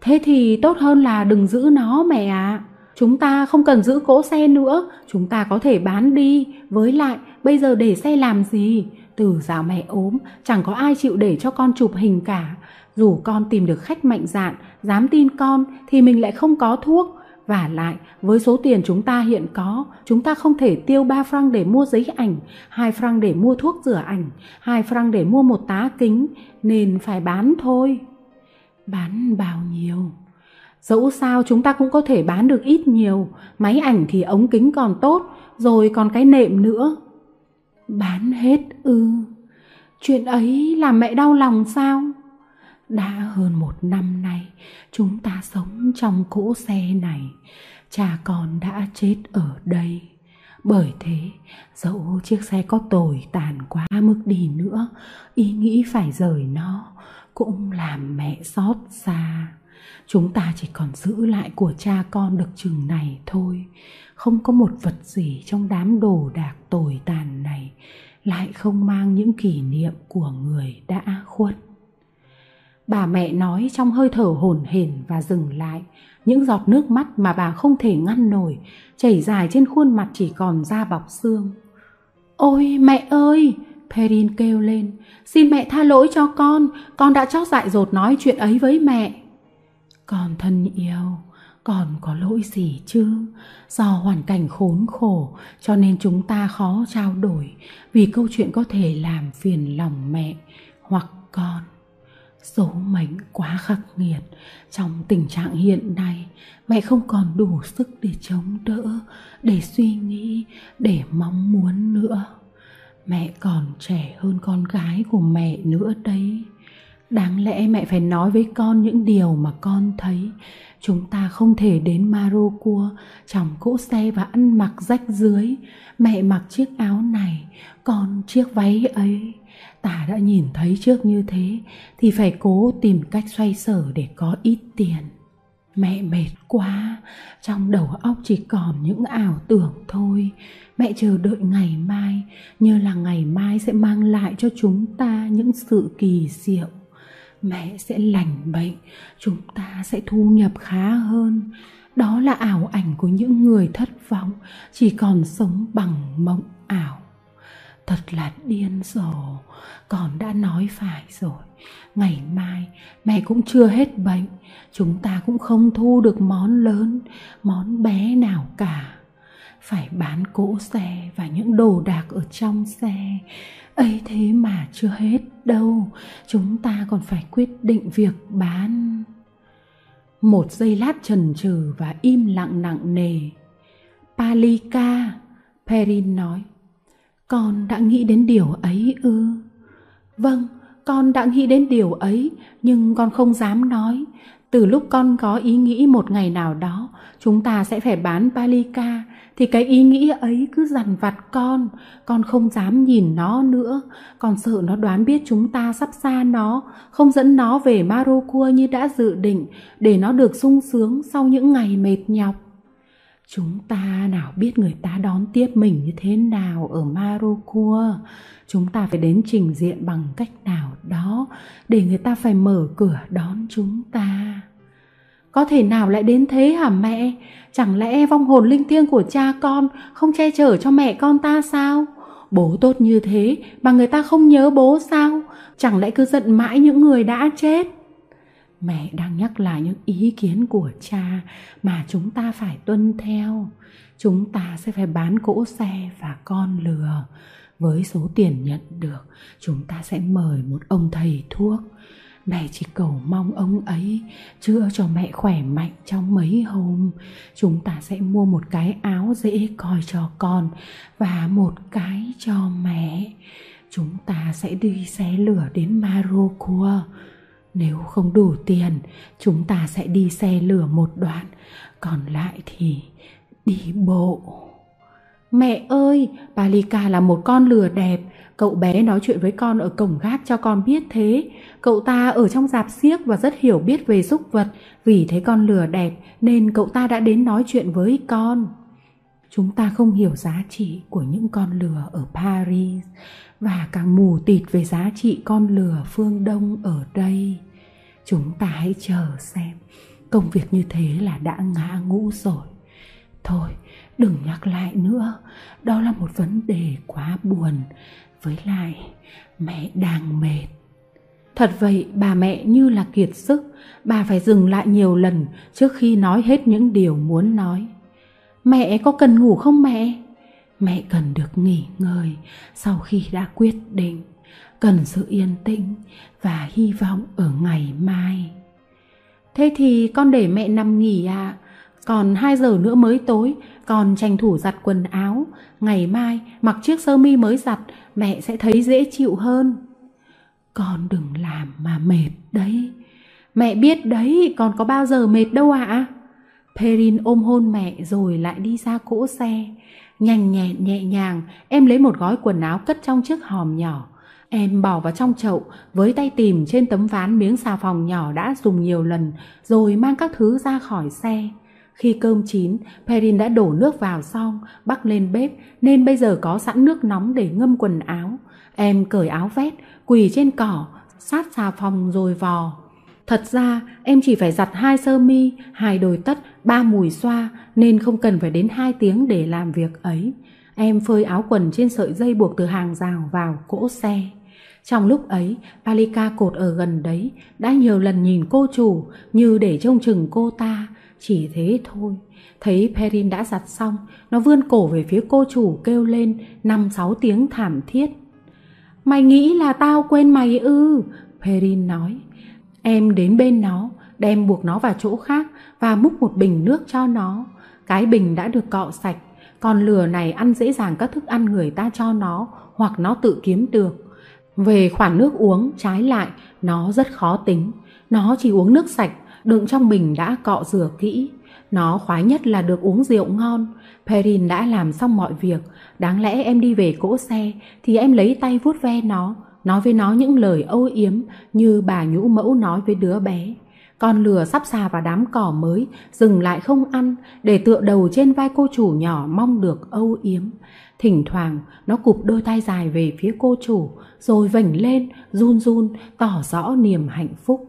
Speaker 1: Thế thì tốt hơn là đừng giữ nó mẹ ạ. À. Chúng ta không cần giữ cỗ xe nữa, chúng ta có thể bán đi. Với lại, bây giờ để xe làm gì? Từ dạo mẹ ốm, chẳng có ai chịu để cho con chụp hình cả. Dù con tìm được khách mạnh dạn, dám tin con, thì mình lại không có thuốc. Và lại, với số tiền chúng ta hiện có, chúng ta không thể tiêu 3 franc để mua giấy ảnh, 2 franc để mua thuốc rửa ảnh, 2 franc để mua một tá kính, nên phải bán thôi. Bán bao nhiêu? Dẫu sao chúng ta cũng có thể bán được ít nhiều, máy ảnh thì ống kính còn tốt, rồi còn cái nệm nữa. Bán hết ư? Chuyện ấy làm mẹ đau lòng sao? Đã hơn một năm nay, chúng ta sống trong cỗ xe này, cha con đã chết ở đây. Bởi thế, dẫu chiếc xe có tồi tàn quá mức đi nữa, ý nghĩ phải rời nó cũng làm mẹ xót xa. Chúng ta chỉ còn giữ lại của cha con được chừng này thôi Không có một vật gì trong đám đồ đạc tồi tàn này Lại không mang những kỷ niệm của người đã khuất Bà mẹ nói trong hơi thở hổn hển và dừng lại Những giọt nước mắt mà bà không thể ngăn nổi Chảy dài trên khuôn mặt chỉ còn da bọc xương Ôi mẹ ơi! Perrin kêu lên Xin mẹ tha lỗi cho con Con đã chót dại dột nói chuyện ấy với mẹ con thân yêu, còn có lỗi gì chứ? Do hoàn cảnh khốn khổ cho nên chúng ta khó trao đổi vì câu chuyện có thể làm phiền lòng mẹ hoặc con. Số mệnh quá khắc nghiệt, trong tình trạng hiện nay, mẹ không còn đủ sức để chống đỡ, để suy nghĩ, để mong muốn nữa. Mẹ còn trẻ hơn con gái của mẹ nữa đấy. Đáng lẽ mẹ phải nói với con những điều mà con thấy Chúng ta không thể đến Marocua trong cỗ xe và ăn mặc rách dưới Mẹ mặc chiếc áo này, con chiếc váy ấy Ta đã nhìn thấy trước như thế Thì phải cố tìm cách xoay sở để có ít tiền. Mẹ mệt quá, trong đầu óc chỉ còn những ảo tưởng thôi. Mẹ chờ đợi ngày mai Như là ngày mai sẽ mang lại cho chúng ta những sự kỳ diệu. Mẹ sẽ lành bệnh chúng ta sẽ thu nhập khá hơn. Đó là ảo ảnh của những người thất vọng chỉ còn sống bằng mộng ảo thật là điên rồ. Còn đã nói phải rồi. Ngày mai, mẹ cũng chưa hết bệnh. Chúng ta cũng không thu được món lớn, món bé nào cả. Phải bán cỗ xe và những đồ đạc ở trong xe. Ấy thế mà chưa hết đâu. Chúng ta còn phải quyết định việc bán. Một giây lát trần trừ và im lặng nặng nề. Palika, perin nói con đã nghĩ đến điều ấy ư? Vâng con đã nghĩ đến điều ấy, nhưng con không dám nói. Từ lúc con có ý nghĩ một ngày nào đó, chúng ta sẽ phải bán palika, thì cái ý nghĩ ấy cứ dằn vặt con. Con không dám nhìn nó nữa. Con sợ nó đoán biết chúng ta sắp xa nó, không dẫn nó về marocua như đã dự định, để nó được sung sướng sau những ngày mệt nhọc chúng ta nào biết người ta đón tiếp mình như thế nào ở marocua chúng ta phải đến trình diện bằng cách nào đó để người ta phải mở cửa đón chúng ta? Có thể nào lại đến thế hả mẹ? Chẳng lẽ vong hồn linh thiêng của cha con không che chở cho mẹ con ta sao? Bố tốt như thế mà người ta không nhớ bố sao? Chẳng lẽ cứ giận mãi những người đã chết? Mẹ đang nhắc lại những ý kiến của cha mà chúng ta phải tuân theo. Chúng ta sẽ phải bán cỗ xe và con lừa. Với số tiền nhận được, chúng ta sẽ mời một ông thầy thuốc. Mẹ chỉ cầu mong ông ấy chữa cho mẹ khỏe mạnh trong mấy hôm. Chúng ta sẽ mua một cái áo dễ coi cho con và một cái cho mẹ. Chúng ta sẽ đi xe lửa đến Marocua nếu không đủ tiền, chúng ta sẽ đi xe lửa một đoạn. Còn lại thì đi bộ. Mẹ ơi, palika là một con lừa đẹp. Cậu bé nói chuyện với con ở cổng gác cho con biết thế. Cậu ta ở trong dạp xiếc và rất hiểu biết về súc vật. Vì thấy con lừa đẹp, nên cậu ta đã đến nói chuyện với con chúng ta không hiểu giá trị của những con lừa ở paris và càng mù tịt về giá trị con lừa phương đông ở đây. Chúng ta hãy chờ xem. Công việc như thế là đã ngã ngũ rồi. Thôi, đừng nhắc lại nữa. Đó là một vấn đề quá buồn. Với lại, mẹ đang mệt. Thật vậy, bà mẹ như là kiệt sức. Bà phải dừng lại nhiều lần trước khi nói hết những điều muốn nói mẹ có cần ngủ không mẹ? Mẹ cần được nghỉ ngơi sau khi đã quyết định, cần sự yên tĩnh và hy vọng ở ngày mai. Thế thì con để mẹ nằm nghỉ à còn 2 giờ nữa mới tối, con tranh thủ giặt quần áo. Ngày mai, mặc chiếc sơ mi mới giặt, mẹ sẽ thấy dễ chịu hơn. Con đừng làm mà mệt đấy. Mẹ biết đấy, con có bao giờ mệt đâu ạ. à? Perin ôm hôn mẹ rồi lại đi ra cỗ xe nhanh nhẹn nhẹ nhàng em lấy một gói quần áo cất trong chiếc hòm nhỏ Em bỏ vào trong chậu với tay tìm trên tấm ván miếng xà phòng nhỏ đã dùng nhiều lần rồi mang các thứ ra khỏi xe. Khi cơm chín, Perrin đã đổ nước vào xong, bắc lên bếp nên bây giờ có sẵn nước nóng để ngâm quần áo. Em cởi áo vét, quỳ trên cỏ, sát xà phòng rồi vò. Thật ra em chỉ phải giặt hai sơ mi, hai đồi tất, ba mùi xoa nên không cần phải đến hai tiếng để làm việc ấy. Em phơi áo quần trên sợi dây buộc từ hàng rào vào cỗ xe. Trong lúc ấy, Palika cột ở gần đấy đã nhiều lần nhìn cô chủ như để trông chừng cô ta. Chỉ thế thôi. Thấy Perrin đã giặt xong, nó vươn cổ về phía cô chủ kêu lên năm sáu tiếng thảm thiết. Mày nghĩ là tao quên mày ư? Perrin nói. Em đến bên nó, đem buộc nó vào chỗ khác và múc một bình nước cho nó. Cái bình đã được cọ sạch, con lừa này ăn dễ dàng các thức ăn người ta cho nó hoặc nó tự kiếm được. Về khoản nước uống, trái lại, nó rất khó tính. Nó chỉ uống nước sạch, đựng trong bình đã cọ rửa kỹ. Nó khoái nhất là được uống rượu ngon. Perrin đã làm xong mọi việc. Đáng lẽ em đi về cỗ xe, thì em lấy tay vuốt ve nó, nói với nó những lời âu yếm như bà nhũ mẫu nói với đứa bé. Con lừa sắp xà vào đám cỏ mới, dừng lại không ăn, để tựa đầu trên vai cô chủ nhỏ mong được âu yếm. Thỉnh thoảng nó cụp đôi tay dài về phía cô chủ Rồi vảnh lên run run tỏ rõ niềm hạnh phúc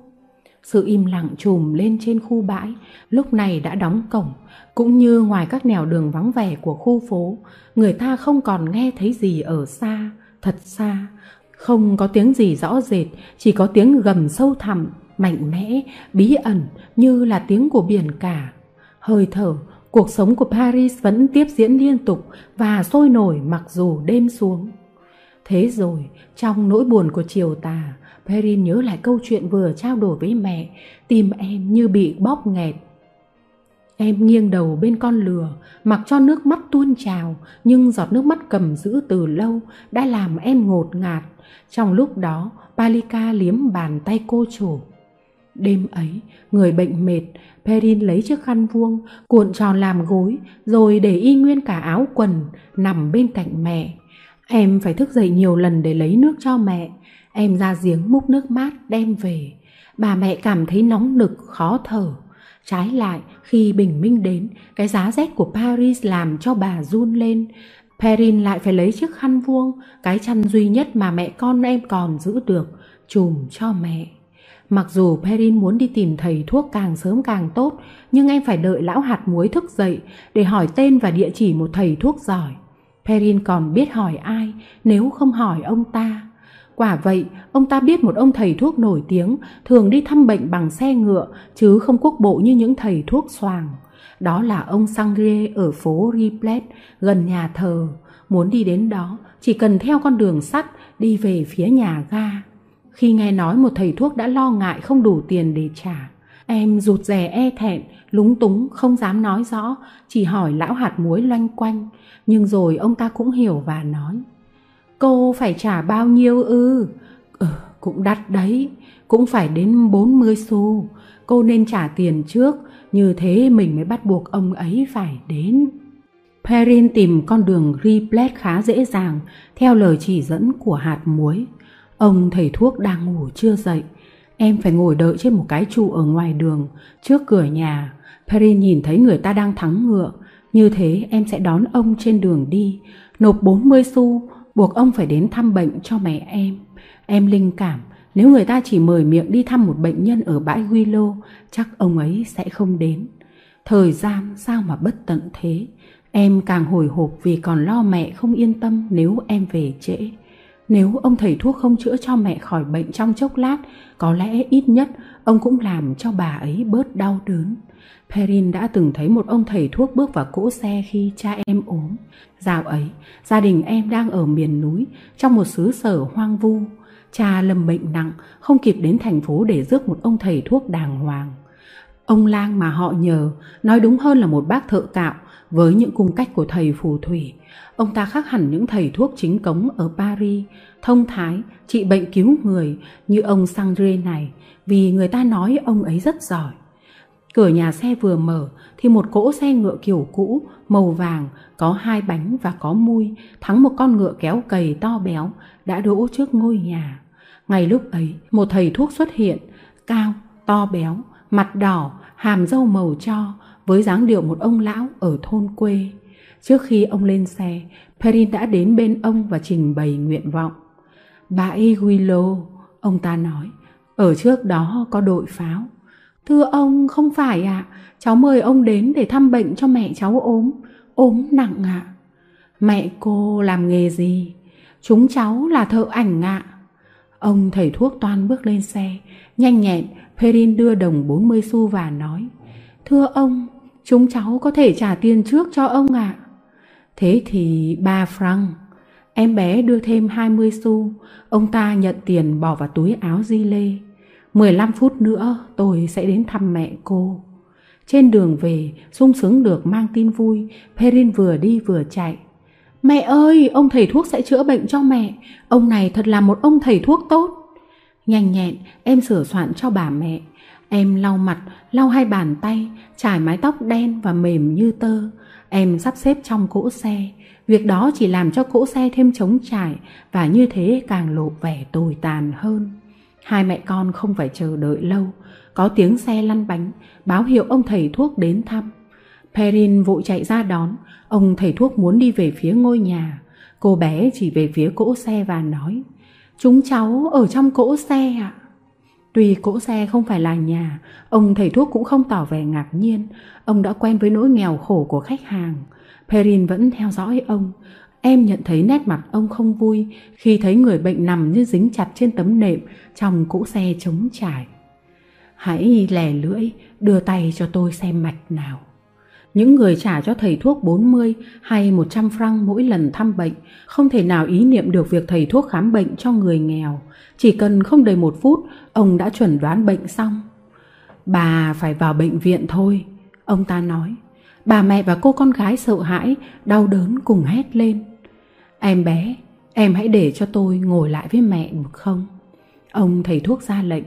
Speaker 1: Sự im lặng trùm lên trên khu bãi Lúc này đã đóng cổng Cũng như ngoài các nẻo đường vắng vẻ của khu phố Người ta không còn nghe thấy gì ở xa Thật xa không có tiếng gì rõ rệt Chỉ có tiếng gầm sâu thẳm Mạnh mẽ, bí ẩn Như là tiếng của biển cả Hơi thở Cuộc sống của Paris vẫn tiếp diễn liên tục và sôi nổi mặc dù đêm xuống. Thế rồi, trong nỗi buồn của chiều tà, Perrin nhớ lại câu chuyện vừa trao đổi với mẹ, tim em như bị bóp nghẹt. Em nghiêng đầu bên con lừa, mặc cho nước mắt tuôn trào, nhưng giọt nước mắt cầm giữ từ lâu đã làm em ngột ngạt. Trong lúc đó, Palika liếm bàn tay cô chủ. Đêm ấy, người bệnh mệt, Perin lấy chiếc khăn vuông, cuộn tròn làm gối, rồi để y nguyên cả áo quần, nằm bên cạnh mẹ. Em phải thức dậy nhiều lần để lấy nước cho mẹ. Em ra giếng múc nước mát đem về. Bà mẹ cảm thấy nóng nực, khó thở. Trái lại, khi bình minh đến, cái giá rét của Paris làm cho bà run lên. Perrin lại phải lấy chiếc khăn vuông, cái chăn duy nhất mà mẹ con em còn giữ được, chùm cho mẹ. Mặc dù Perrin muốn đi tìm thầy thuốc càng sớm càng tốt, nhưng em phải đợi lão hạt muối thức dậy để hỏi tên và địa chỉ một thầy thuốc giỏi. Perrin còn biết hỏi ai nếu không hỏi ông ta. Quả vậy, ông ta biết một ông thầy thuốc nổi tiếng thường đi thăm bệnh bằng xe ngựa chứ không quốc bộ như những thầy thuốc xoàng. Đó là ông Sangre ở phố Riplet gần nhà thờ. Muốn đi đến đó, chỉ cần theo con đường sắt đi về phía nhà ga. Khi nghe nói một thầy thuốc đã lo ngại không đủ tiền để trả, em rụt rè e thẹn, lúng túng, không dám nói rõ, chỉ hỏi lão hạt muối loanh quanh. Nhưng rồi ông ta cũng hiểu và nói Cô phải trả bao nhiêu ư? Ừ, cũng đắt đấy, cũng phải đến 40 xu. Cô nên trả tiền trước, như thế mình mới bắt buộc ông ấy phải đến. Perrin tìm con đường Riplet khá dễ dàng, theo lời chỉ dẫn của hạt muối. Ông thầy thuốc đang ngủ chưa dậy. Em phải ngồi đợi trên một cái trụ ở ngoài đường, trước cửa nhà. Perrin nhìn thấy người ta đang thắng ngựa. Như thế em sẽ đón ông trên đường đi, nộp 40 xu, buộc ông phải đến thăm bệnh cho mẹ em. Em linh cảm, nếu người ta chỉ mời miệng đi thăm một bệnh nhân ở bãi Willow, chắc ông ấy sẽ không đến. Thời gian sao mà bất tận thế. Em càng hồi hộp vì còn lo mẹ không yên tâm nếu em về trễ. Nếu ông thầy thuốc không chữa cho mẹ khỏi bệnh trong chốc lát, có lẽ ít nhất ông cũng làm cho bà ấy bớt đau đớn. Perrin đã từng thấy một ông thầy thuốc bước vào cỗ xe khi cha em ốm. Dạo ấy, gia đình em đang ở miền núi, trong một xứ sở hoang vu. Cha lâm bệnh nặng, không kịp đến thành phố để rước một ông thầy thuốc đàng hoàng. Ông lang mà họ nhờ, nói đúng hơn là một bác thợ cạo, với những cung cách của thầy phù thủy. Ông ta khác hẳn những thầy thuốc chính cống ở Paris, thông thái, trị bệnh cứu người như ông Sangre này, vì người ta nói ông ấy rất giỏi. Cửa nhà xe vừa mở thì một cỗ xe ngựa kiểu cũ, màu vàng, có hai bánh và có mui, thắng một con ngựa kéo cầy to béo, đã đỗ trước ngôi nhà. Ngay lúc ấy, một thầy thuốc xuất hiện, cao, to béo, mặt đỏ, hàm râu màu cho, với dáng điệu một ông lão ở thôn quê. Trước khi ông lên xe, Perrin đã đến bên ông và trình bày nguyện vọng. Bà Willow, ông ta nói, ở trước đó có đội pháo. Thưa ông, không phải ạ, à, cháu mời ông đến để thăm bệnh cho mẹ cháu ốm, ốm nặng ạ. À. Mẹ cô làm nghề gì? Chúng cháu là thợ ảnh ạ. À. Ông thầy thuốc toan bước lên xe, nhanh nhẹn, Perrin đưa đồng 40 xu và nói, Thưa ông, chúng cháu có thể trả tiền trước cho ông ạ. À. Thế thì ba franc. Em bé đưa thêm 20 xu, ông ta nhận tiền bỏ vào túi áo di lê. 15 phút nữa tôi sẽ đến thăm mẹ cô. Trên đường về, sung sướng được mang tin vui, Perrin vừa đi vừa chạy. Mẹ ơi, ông thầy thuốc sẽ chữa bệnh cho mẹ. Ông này thật là một ông thầy thuốc tốt. Nhanh nhẹn, em sửa soạn cho bà mẹ. Em lau mặt, lau hai bàn tay, trải mái tóc đen và mềm như tơ. Em sắp xếp trong cỗ xe. Việc đó chỉ làm cho cỗ xe thêm trống trải và như thế càng lộ vẻ tồi tàn hơn. Hai mẹ con không phải chờ đợi lâu, có tiếng xe lăn bánh, báo hiệu ông thầy thuốc đến thăm. Perrin vội chạy ra đón, ông thầy thuốc muốn đi về phía ngôi nhà. Cô bé chỉ về phía cỗ xe và nói, Chúng cháu ở trong cỗ xe ạ. Tuy cỗ xe không phải là nhà, ông thầy thuốc cũng không tỏ vẻ ngạc nhiên. Ông đã quen với nỗi nghèo khổ của khách hàng. Perrin vẫn theo dõi ông. Em nhận thấy nét mặt ông không vui khi thấy người bệnh nằm như dính chặt trên tấm nệm trong cỗ xe trống trải. Hãy lè lưỡi, đưa tay cho tôi xem mạch nào. Những người trả cho thầy thuốc 40 hay 100 franc mỗi lần thăm bệnh không thể nào ý niệm được việc thầy thuốc khám bệnh cho người nghèo. Chỉ cần không đầy một phút, ông đã chuẩn đoán bệnh xong. Bà phải vào bệnh viện thôi, ông ta nói. Bà mẹ và cô con gái sợ hãi, đau đớn cùng hét lên. Em bé, em hãy để cho tôi ngồi lại với mẹ được không? Ông thầy thuốc ra lệnh.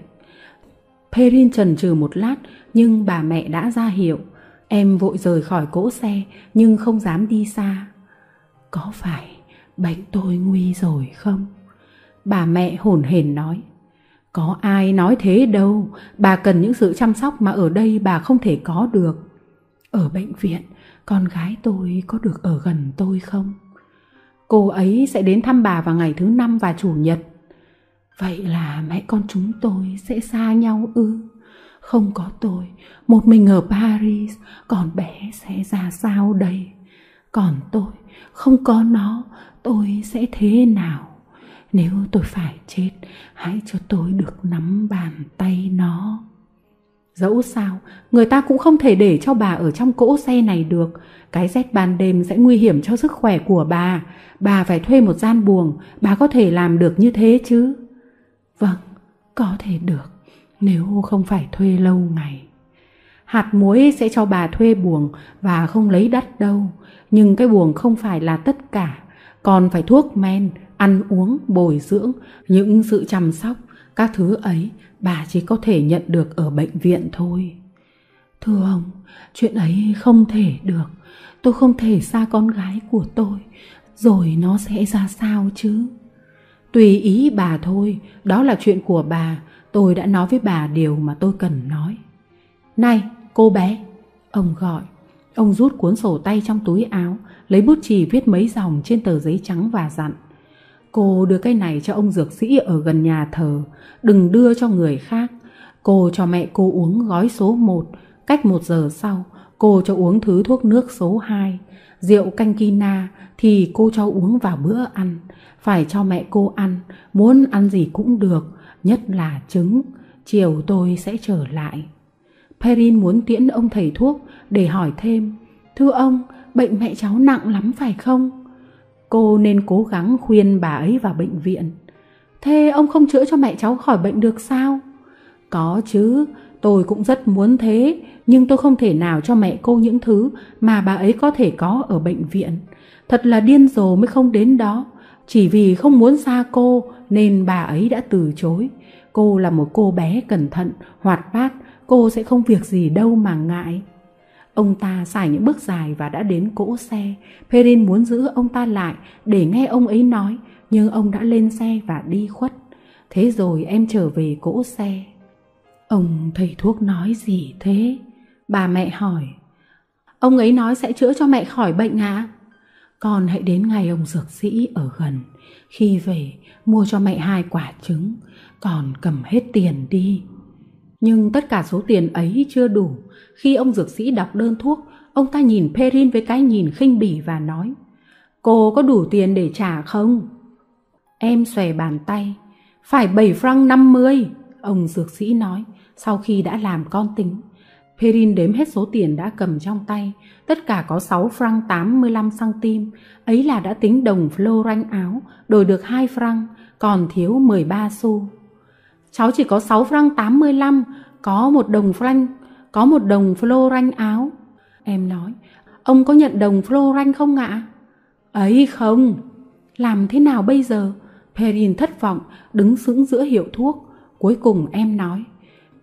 Speaker 1: Perrin trần trừ một lát nhưng bà mẹ đã ra hiệu. Em vội rời khỏi cỗ xe nhưng không dám đi xa. Có phải bệnh tôi nguy rồi không? Bà mẹ hồn hển nói. Có ai nói thế đâu, bà cần những sự chăm sóc mà ở đây bà không thể có được. Ở bệnh viện, con gái tôi có được ở gần tôi không? Cô ấy sẽ đến thăm bà vào ngày thứ năm và chủ nhật. Vậy là mẹ con chúng tôi sẽ xa nhau ư? Không có tôi, một mình ở Paris, còn bé sẽ ra sao đây? Còn tôi, không có nó, tôi sẽ thế nào? Nếu tôi phải chết, hãy cho tôi được nắm bàn tay nó. Dẫu sao, người ta cũng không thể để cho bà ở trong cỗ xe này được. Cái rét ban đêm sẽ nguy hiểm cho sức khỏe của bà. Bà phải thuê một gian buồng, bà có thể làm được như thế chứ? Vâng, có thể được, nếu không phải thuê lâu ngày. Hạt muối sẽ cho bà thuê buồng và không lấy đất đâu. Nhưng cái buồng không phải là tất cả, còn phải thuốc men, ăn uống, bồi dưỡng, những sự chăm sóc, các thứ ấy bà chỉ có thể nhận được ở bệnh viện thôi. Thưa ông, chuyện ấy không thể được. Tôi không thể xa con gái của tôi, rồi nó sẽ ra sao chứ? Tùy ý bà thôi, đó là chuyện của bà. Tôi đã nói với bà điều mà tôi cần nói. Này, cô bé, ông gọi. Ông rút cuốn sổ tay trong túi áo, lấy bút chì viết mấy dòng trên tờ giấy trắng và dặn. Cô đưa cái này cho ông dược sĩ ở gần nhà thờ, đừng đưa cho người khác. Cô cho mẹ cô uống gói số 1, cách một giờ sau, cô cho uống thứ thuốc nước số 2. Rượu canh kina thì cô cho uống vào bữa ăn. Phải cho mẹ cô ăn, muốn ăn gì cũng được, nhất là trứng. Chiều tôi sẽ trở lại. Perrin muốn tiễn ông thầy thuốc để hỏi thêm. Thưa ông, bệnh mẹ cháu nặng lắm phải không? Cô nên cố gắng khuyên bà ấy vào bệnh viện. Thế ông không chữa cho mẹ cháu khỏi bệnh được sao? Có chứ, tôi cũng rất muốn thế, nhưng tôi không thể nào cho mẹ cô những thứ mà bà ấy có thể có ở bệnh viện. Thật là điên rồ mới không đến đó. Chỉ vì không muốn xa cô nên bà ấy đã từ chối. Cô là một cô bé cẩn thận, hoạt bát, cô sẽ không việc gì đâu mà ngại. Ông ta xài những bước dài và đã đến cỗ xe. Perrin muốn giữ ông ta lại để nghe ông ấy nói, nhưng ông đã lên xe và đi khuất. Thế rồi em trở về cỗ xe. Ông thầy thuốc nói gì thế? Bà mẹ hỏi. Ông ấy nói sẽ chữa cho mẹ khỏi bệnh. À? Con hãy đến ngay ông dược sĩ ở gần. Khi về, mua cho mẹ hai quả trứng. Còn cầm hết tiền đi. Nhưng tất cả số tiền ấy chưa đủ. Khi ông dược sĩ đọc đơn thuốc, ông ta nhìn Perrin với cái nhìn khinh bỉ và nói Cô có đủ tiền để trả không? Em xòe bàn tay. Phải 7 franc 50, ông dược sĩ nói, sau khi đã làm con tính. Perrin đếm hết số tiền đã cầm trong tay, tất cả có 6 franc 85 cm, ấy là đã tính đồng florin áo, đổi được 2 franc, còn thiếu 13 xu. Cháu chỉ có 6 franc 85, có một đồng franc, có một đồng florin áo. Em nói, ông có nhận đồng florin không ạ? Ấy không, làm thế nào bây giờ? Perrin thất vọng, đứng sững giữa hiệu thuốc. Cuối cùng em nói,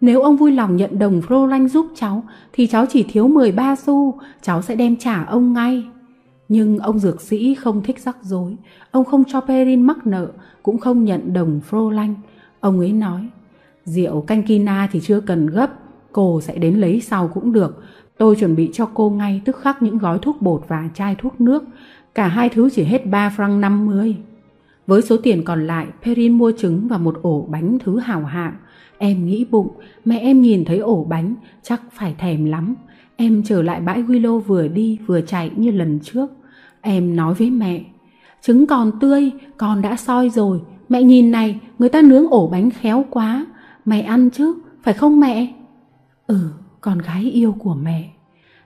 Speaker 1: nếu ông vui lòng nhận đồng Frolan giúp cháu thì cháu chỉ thiếu 13 xu, cháu sẽ đem trả ông ngay. Nhưng ông dược sĩ không thích rắc rối, ông không cho Perrin mắc nợ, cũng không nhận đồng Frolan. Ông ấy nói, rượu canh kina thì chưa cần gấp, cô sẽ đến lấy sau cũng được. Tôi chuẩn bị cho cô ngay tức khắc những gói thuốc bột và chai thuốc nước, cả hai thứ chỉ hết 3 franc 50. Với số tiền còn lại, Perrin mua trứng và một ổ bánh thứ hảo hạng. Em nghĩ bụng, mẹ em nhìn thấy ổ bánh, chắc phải thèm lắm. Em trở lại bãi Willow vừa đi vừa chạy như lần trước. Em nói với mẹ, trứng còn tươi, con đã soi rồi. Mẹ nhìn này, người ta nướng ổ bánh khéo quá. Mẹ ăn chứ, phải không mẹ? Ừ, con gái yêu của mẹ.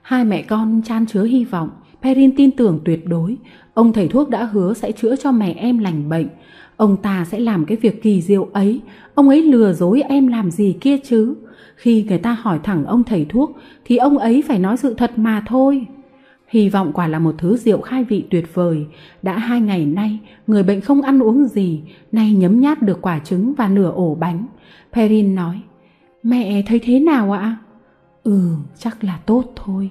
Speaker 1: Hai mẹ con chan chứa hy vọng. Perrin tin tưởng tuyệt đối. Ông thầy thuốc đã hứa sẽ chữa cho mẹ em lành bệnh. Ông ta sẽ làm cái việc kỳ diệu ấy. Ông ấy lừa dối em làm gì kia chứ? Khi người ta hỏi thẳng ông thầy thuốc thì ông ấy phải nói sự thật mà thôi. Hy vọng quả là một thứ rượu khai vị tuyệt vời. Đã hai ngày nay, người bệnh không ăn uống gì, nay nhấm nháp được quả trứng và nửa ổ bánh. Perrin nói, mẹ thấy thế nào ạ? Ừ, chắc là tốt thôi.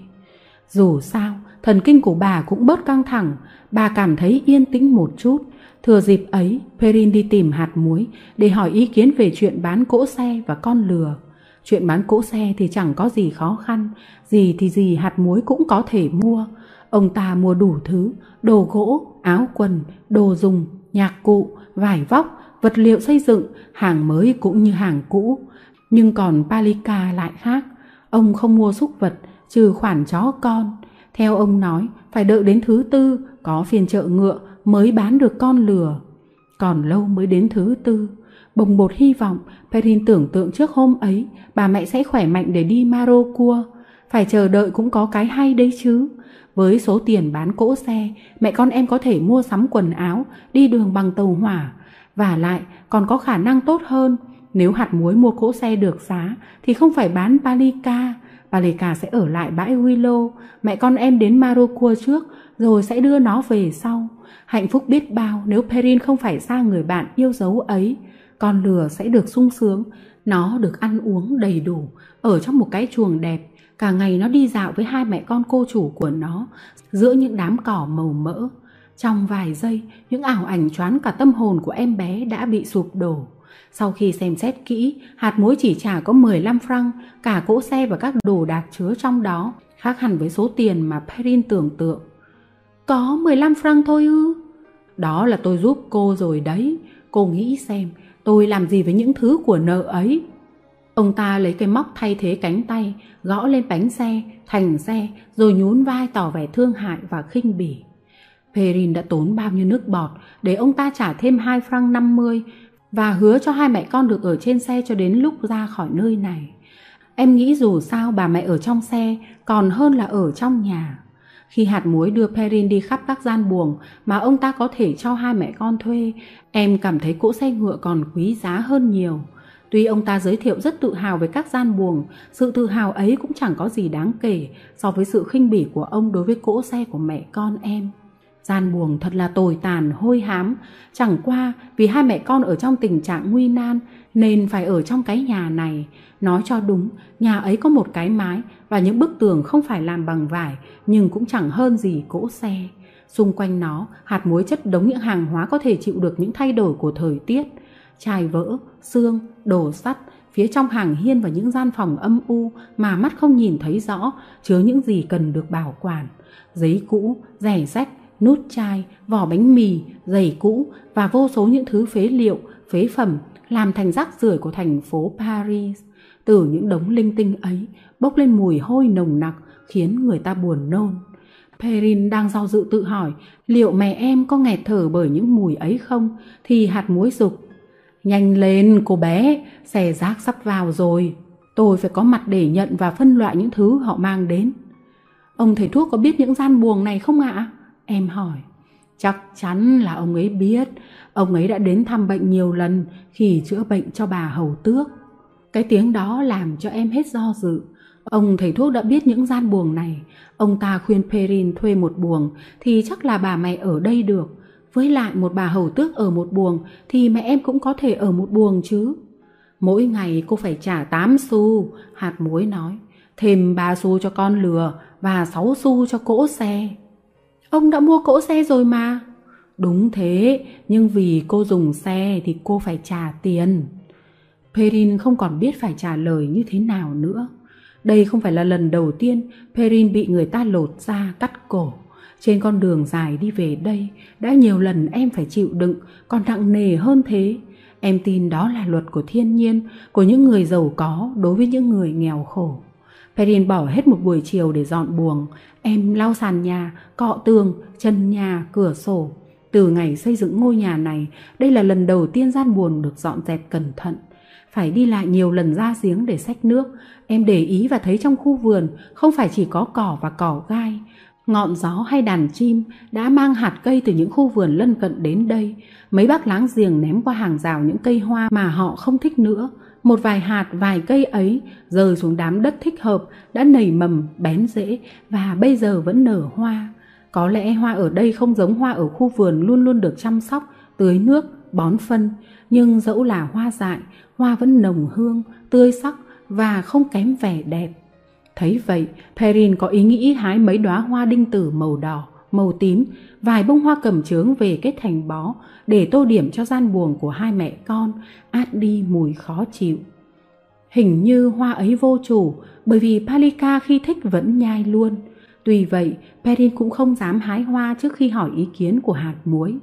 Speaker 1: Dù sao, thần kinh của bà cũng bớt căng thẳng, bà cảm thấy yên tĩnh một chút. Thừa dịp ấy, Perrin đi tìm hạt muối để hỏi ý kiến về chuyện bán cỗ xe và con lừa. Chuyện bán cỗ xe thì chẳng có gì khó khăn, gì thì gì hạt muối cũng có thể mua. Ông ta mua đủ thứ, đồ gỗ, áo quần, đồ dùng, nhạc cụ, vải vóc, vật liệu xây dựng, hàng mới cũng như hàng cũ. Nhưng còn Palika lại khác, ông không mua súc vật, trừ khoản chó con. Theo ông nói, phải đợi đến thứ tư có phiên chợ ngựa mới bán được con lừa. Còn lâu mới đến thứ tư. Bồng bột hy vọng, Perrin tưởng tượng trước hôm ấy bà mẹ sẽ khỏe mạnh để đi Marocua. Phải chờ đợi cũng có cái hay đấy chứ. Với số tiền bán cỗ xe, mẹ con em có thể mua sắm quần áo, đi đường bằng tàu hỏa. Và lại còn có khả năng tốt hơn. Nếu hạt muối mua cỗ xe được giá thì không phải bán Palika. Palika sẽ ở lại bãi Willow. Mẹ con em đến Marocua trước rồi sẽ đưa nó về sau. Hạnh phúc biết bao nếu Perrin không phải xa người bạn yêu dấu ấy. Con lừa sẽ được sung sướng, nó được ăn uống đầy đủ, ở trong một cái chuồng đẹp. Cả ngày nó đi dạo với hai mẹ con cô chủ của nó, giữa những đám cỏ màu mỡ. Trong vài giây, những ảo ảnh choán cả tâm hồn của em bé đã bị sụp đổ. Sau khi xem xét kỹ, hạt muối chỉ trả có 15 franc, cả cỗ xe và các đồ đạc chứa trong đó, khác hẳn với số tiền mà Perrin tưởng tượng. Có 15 franc thôi ư? Đó là tôi giúp cô rồi đấy. Cô nghĩ xem, tôi làm gì với những thứ của nợ ấy? Ông ta lấy cây móc thay thế cánh tay, gõ lên bánh xe, thành xe, rồi nhún vai tỏ vẻ thương hại và khinh bỉ. Perrin đã tốn bao nhiêu nước bọt để ông ta trả thêm 2 franc 50 và hứa cho hai mẹ con được ở trên xe cho đến lúc ra khỏi nơi này. Em nghĩ dù sao bà mẹ ở trong xe còn hơn là ở trong nhà. Khi hạt muối đưa Perrin đi khắp các gian buồng mà ông ta có thể cho hai mẹ con thuê, em cảm thấy cỗ xe ngựa còn quý giá hơn nhiều. Tuy ông ta giới thiệu rất tự hào về các gian buồng, sự tự hào ấy cũng chẳng có gì đáng kể so với sự khinh bỉ của ông đối với cỗ xe của mẹ con em. Gian buồng thật là tồi tàn, hôi hám, chẳng qua vì hai mẹ con ở trong tình trạng nguy nan nên phải ở trong cái nhà này. Nói cho đúng, nhà ấy có một cái mái và những bức tường không phải làm bằng vải nhưng cũng chẳng hơn gì cỗ xe. Xung quanh nó, hạt muối chất đống những hàng hóa có thể chịu được những thay đổi của thời tiết. Chai vỡ, xương, đồ sắt, phía trong hàng hiên và những gian phòng âm u mà mắt không nhìn thấy rõ chứa những gì cần được bảo quản. Giấy cũ, rẻ rách, nút chai, vỏ bánh mì, giày cũ và vô số những thứ phế liệu, phế phẩm làm thành rác rưởi của thành phố Paris. Từ những đống linh tinh ấy bốc lên mùi hôi nồng nặc khiến người ta buồn nôn. Perrin đang do dự tự hỏi liệu mẹ em có nghẹt thở bởi những mùi ấy không thì hạt muối dục. Nhanh lên cô bé, xe rác sắp vào rồi. Tôi phải có mặt để nhận và phân loại những thứ họ mang đến. Ông thầy thuốc có biết những gian buồng này không ạ? Em hỏi. Chắc chắn là ông ấy biết. Ông ấy đã đến thăm bệnh nhiều lần khi chữa bệnh cho bà hầu tước. Cái tiếng đó làm cho em hết do dự. Ông thầy thuốc đã biết những gian buồng này. Ông ta khuyên Perin thuê một buồng thì chắc là bà mẹ ở đây được. Với lại một bà hầu tước ở một buồng thì mẹ em cũng có thể ở một buồng chứ. Mỗi ngày cô phải trả 8 xu, hạt muối nói. Thêm 3 xu cho con lừa và 6 xu cho cỗ xe. Ông đã mua cỗ xe rồi mà. Đúng thế, nhưng vì cô dùng xe thì cô phải trả tiền. Perrin không còn biết phải trả lời như thế nào nữa. Đây không phải là lần đầu tiên Perrin bị người ta lột da cắt cổ. Trên con đường dài đi về đây, đã nhiều lần em phải chịu đựng, còn nặng nề hơn thế. Em tin đó là luật của thiên nhiên, của những người giàu có đối với những người nghèo khổ. Perrin bỏ hết một buổi chiều để dọn buồng. Em lau sàn nhà, cọ tường, chân nhà, cửa sổ. Từ ngày xây dựng ngôi nhà này, đây là lần đầu tiên gian buồn được dọn dẹp cẩn thận. Phải đi lại nhiều lần ra giếng để xách nước. Em để ý và thấy trong khu vườn không phải chỉ có cỏ và cỏ gai. Ngọn gió hay đàn chim đã mang hạt cây từ những khu vườn lân cận đến đây. Mấy bác láng giềng ném qua hàng rào những cây hoa mà họ không thích nữa. Một vài hạt, vài cây ấy rơi xuống đám đất thích hợp đã nảy mầm, bén rễ và bây giờ vẫn nở hoa. Có lẽ hoa ở đây không giống hoa ở khu vườn luôn luôn được chăm sóc, tưới nước, bón phân, nhưng dẫu là hoa dại, hoa vẫn nồng hương, tươi sắc và không kém vẻ đẹp. Thấy vậy, Perrin có ý nghĩ hái mấy đóa hoa đinh tử màu đỏ, màu tím, vài bông hoa cầm trướng về kết thành bó để tô điểm cho gian buồng của hai mẹ con, át đi mùi khó chịu. Hình như hoa ấy vô chủ, bởi vì Palika khi thích vẫn nhai luôn. Tuy vậy, Perrin cũng không dám hái hoa trước khi hỏi ý kiến của hạt muối.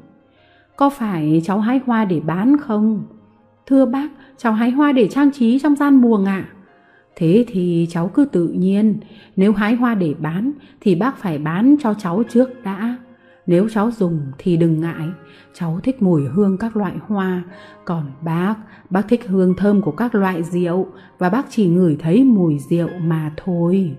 Speaker 1: Có phải cháu hái hoa để bán không? Thưa bác, cháu hái hoa để trang trí trong gian buồng ạ. À? Thế thì cháu cứ tự nhiên, nếu hái hoa để bán thì bác phải bán cho cháu trước đã. Nếu cháu dùng thì đừng ngại, cháu thích mùi hương các loại hoa, còn bác, bác thích hương thơm của các loại rượu và bác chỉ ngửi thấy mùi rượu mà thôi.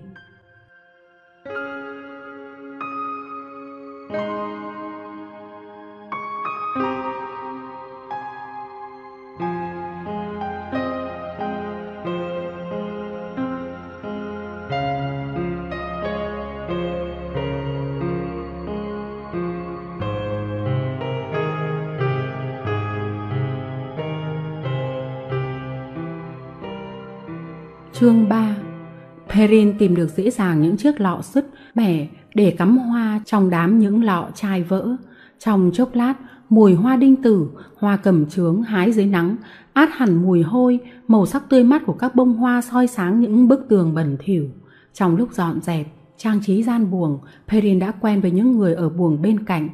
Speaker 1: Erin tìm được dễ dàng những chiếc lọ sứt bẻ để cắm hoa trong đám những lọ chai vỡ. Trong chốc lát, mùi hoa đinh tử, hoa cầm trướng hái dưới nắng, át hẳn mùi hôi, màu sắc tươi mát của các bông hoa soi sáng những bức tường bẩn thỉu. Trong lúc dọn dẹp, trang trí gian buồng, Perrin đã quen với những người ở buồng bên cạnh.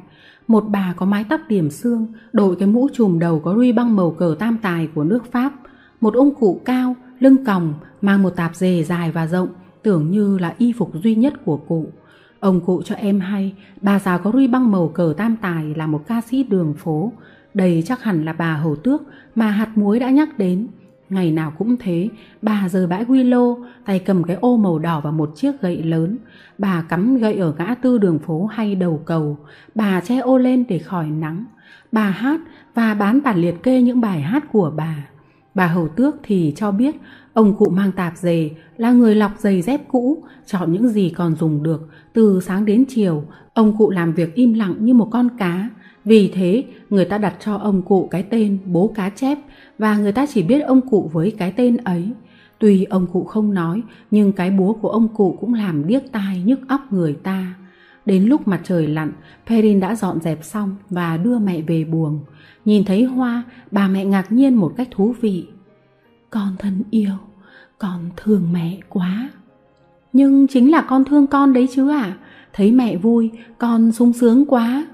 Speaker 1: Một bà có mái tóc điểm xương, đội cái mũ trùm đầu có ruy băng màu cờ tam tài của nước Pháp. Một ông cụ cao, lưng còng, mang một tạp dề dài và rộng, tưởng như là y phục duy nhất của cụ. Ông cụ cho em hay, bà già có ruy băng màu cờ tam tài là một ca sĩ đường phố. Đây chắc hẳn là bà hầu tước mà hạt muối đã nhắc đến. Ngày nào cũng thế, bà rời bãi quy lô, tay cầm cái ô màu đỏ và một chiếc gậy lớn. Bà cắm gậy ở ngã tư đường phố hay đầu cầu. Bà che ô lên để khỏi nắng. Bà hát và bán bản liệt kê những bài hát của bà. Bà hầu tước thì cho biết ông cụ mang tạp dề là người lọc giày dép cũ, chọn những gì còn dùng được, từ sáng đến chiều, ông cụ làm việc im lặng như một con cá. Vì thế, người ta đặt cho ông cụ cái tên bố cá chép và người ta chỉ biết ông cụ với cái tên ấy. Tuy ông cụ không nói, nhưng cái búa của ông cụ cũng làm điếc tai nhức óc người ta. Đến lúc mặt trời lặn, Perrin đã dọn dẹp xong và đưa mẹ về buồng. Nhìn thấy hoa, bà mẹ ngạc nhiên một cách thú vị. Con thân yêu, con thương mẹ quá. Nhưng chính là con thương con đấy chứ ạ. À? Thấy mẹ vui, con sung sướng quá.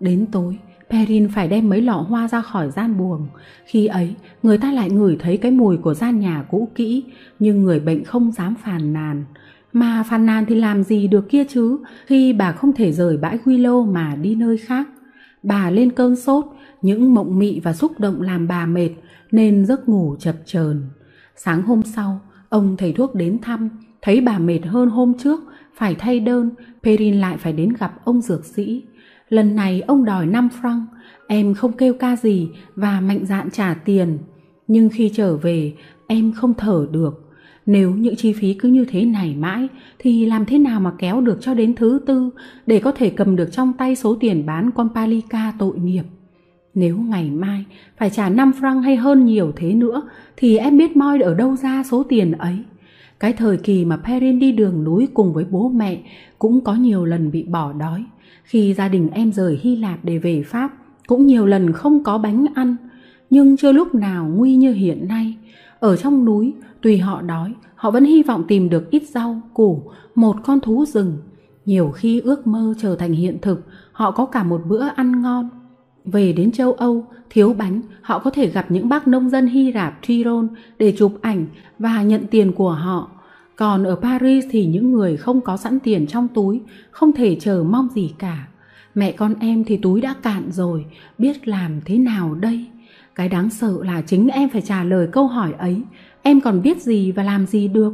Speaker 1: Đến tối, Perrin phải đem mấy lọ hoa ra khỏi gian buồng. Khi ấy, người ta lại ngửi thấy cái mùi của gian nhà cũ kỹ, nhưng người bệnh không dám phàn nàn. Mà phàn nàn thì làm gì được kia chứ, khi bà không thể rời bãi Quy Lô mà đi nơi khác. Bà lên cơn sốt, những mộng mị và xúc động làm bà mệt, nên giấc ngủ chập chờn. Sáng hôm sau, ông thầy thuốc đến thăm, thấy bà mệt hơn hôm trước, phải thay đơn, Perrin lại phải đến gặp ông dược sĩ. Lần này ông đòi 5 franc, em không kêu ca gì và mạnh dạn trả tiền. Nhưng khi trở về, em không thở được. Nếu những chi phí cứ như thế này mãi thì làm thế nào mà kéo được cho đến thứ tư để có thể cầm được trong tay số tiền bán con Palika tội nghiệp. Nếu ngày mai phải trả 5 franc hay hơn nhiều thế nữa thì em biết moi ở đâu ra số tiền ấy. Cái thời kỳ mà Perrin đi đường núi cùng với bố mẹ cũng có nhiều lần bị bỏ đói. Khi gia đình em rời Hy Lạp để về Pháp cũng nhiều lần không có bánh ăn. Nhưng chưa lúc nào nguy như hiện nay. Ở trong núi, tùy họ đói, họ vẫn hy vọng tìm được ít rau, củ, một con thú rừng. Nhiều khi ước mơ trở thành hiện thực, họ có cả một bữa ăn ngon. Về đến châu Âu, thiếu bánh, họ có thể gặp những bác nông dân Hy Lạp Tyrol để chụp ảnh và nhận tiền của họ. Còn ở Paris thì những người không có sẵn tiền trong túi, không thể chờ mong gì cả. Mẹ con em thì túi đã cạn rồi, biết làm thế nào đây? Cái đáng sợ là chính em phải trả lời câu hỏi ấy. Em còn biết gì và làm gì được.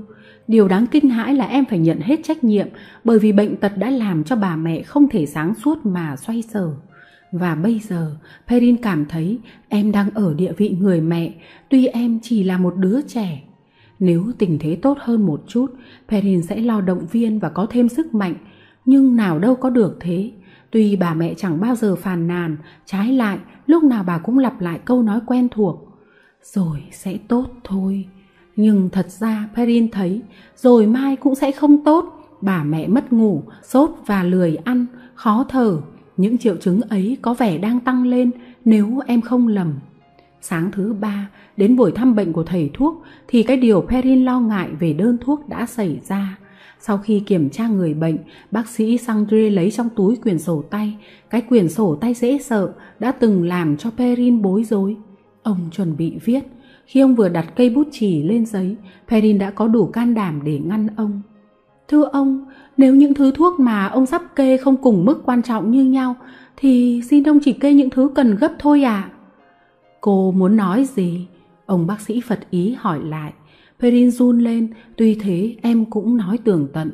Speaker 1: Điều đáng kinh hãi là em phải nhận hết trách nhiệm bởi vì bệnh tật đã làm cho bà mẹ không thể sáng suốt mà xoay sở. Và bây giờ, Perrin cảm thấy em đang ở địa vị người mẹ, tuy em chỉ là một đứa trẻ. Nếu tình thế tốt hơn một chút, Perrin sẽ lo động viên và có thêm sức mạnh, nhưng nào đâu có được thế. Tuy bà mẹ chẳng bao giờ phàn nàn, trái lại, lúc nào bà cũng lặp lại câu nói quen thuộc. Rồi sẽ tốt thôi. Nhưng thật ra Perrin thấy, rồi mai cũng sẽ không tốt. Bà mẹ mất ngủ, sốt và lười ăn, khó thở. Những triệu chứng ấy có vẻ đang tăng lên nếu em không lầm. Sáng thứ ba, đến buổi thăm bệnh của thầy thuốc thì cái điều Perrin lo ngại về đơn thuốc đã xảy ra. Sau khi kiểm tra người bệnh, bác sĩ Sandre lấy trong túi quyển sổ tay, cái quyển sổ tay dễ sợ đã từng làm cho Perrin bối rối. Ông chuẩn bị viết. Khi ông vừa đặt cây bút chì lên giấy, Perrin đã có đủ can đảm để ngăn ông. Thưa ông, nếu những thứ thuốc mà ông sắp kê không cùng mức quan trọng như nhau, thì xin ông chỉ kê những thứ cần gấp thôi à? Cô muốn nói gì? Ông bác sĩ Phật ý hỏi lại. Perin run lên, tuy thế em cũng nói tường tận.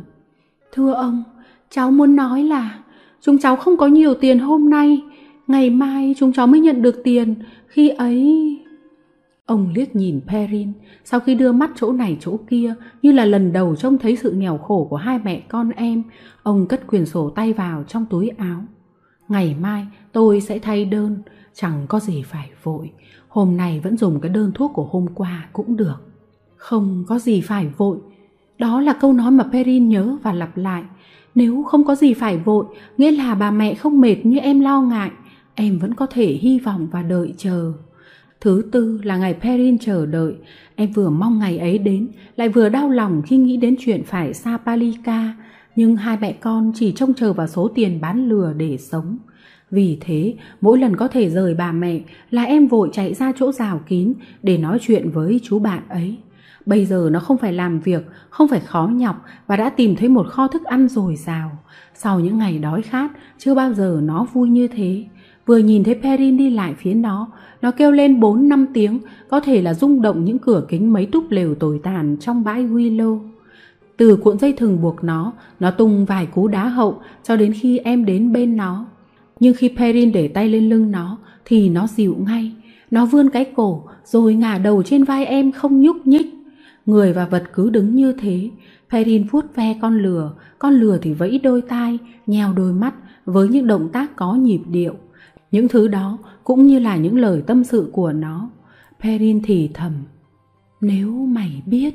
Speaker 1: Thưa ông, cháu muốn nói là chúng cháu không có nhiều tiền hôm nay, ngày mai chúng cháu mới nhận được tiền, khi ấy... Ông liếc nhìn Perrin, sau khi đưa mắt chỗ này chỗ kia, như là lần đầu trông thấy sự nghèo khổ của hai mẹ con em, ông cất quyền sổ tay vào trong túi áo. Ngày mai tôi sẽ thay đơn, chẳng có gì phải vội, hôm nay vẫn dùng cái đơn thuốc của hôm qua cũng được. Không có gì phải vội. Đó là câu nói mà Perrin nhớ và lặp lại. Nếu không có gì phải vội, nghĩa là bà mẹ không mệt như em lo ngại, em vẫn có thể hy vọng và đợi chờ. Thứ tư là ngày Perrin chờ đợi, em vừa mong ngày ấy đến, lại vừa đau lòng khi nghĩ đến chuyện phải xa Palika, nhưng hai mẹ con chỉ trông chờ vào số tiền bán lừa để sống. Vì thế, mỗi lần có thể rời bà mẹ là em vội chạy ra chỗ rào kín để nói chuyện với chú bạn ấy. Bây giờ nó không phải làm việc, không phải khó nhọc và đã tìm thấy một kho thức ăn dồi dào. Sau những ngày đói khát, chưa bao giờ nó vui như thế. Vừa nhìn thấy Perrin đi lại phía nó, nó kêu lên 4-5 tiếng, có thể là rung động những cửa kính mấy túp lều tồi tàn trong bãi Willow. Từ cuộn dây thừng buộc nó, nó tung vài cú đá hậu cho đến khi em đến bên nó. Nhưng khi Perrin để tay lên lưng nó, thì nó dịu ngay. Nó vươn cái cổ, rồi ngả đầu trên vai em không nhúc nhích. Người và vật cứ đứng như thế. Perrin vuốt ve con lừa, con lừa thì vẫy đôi tai, nheo đôi mắt với những động tác có nhịp điệu. Những thứ đó cũng như là những lời tâm sự của nó. Perrin thì thầm. Nếu mày biết...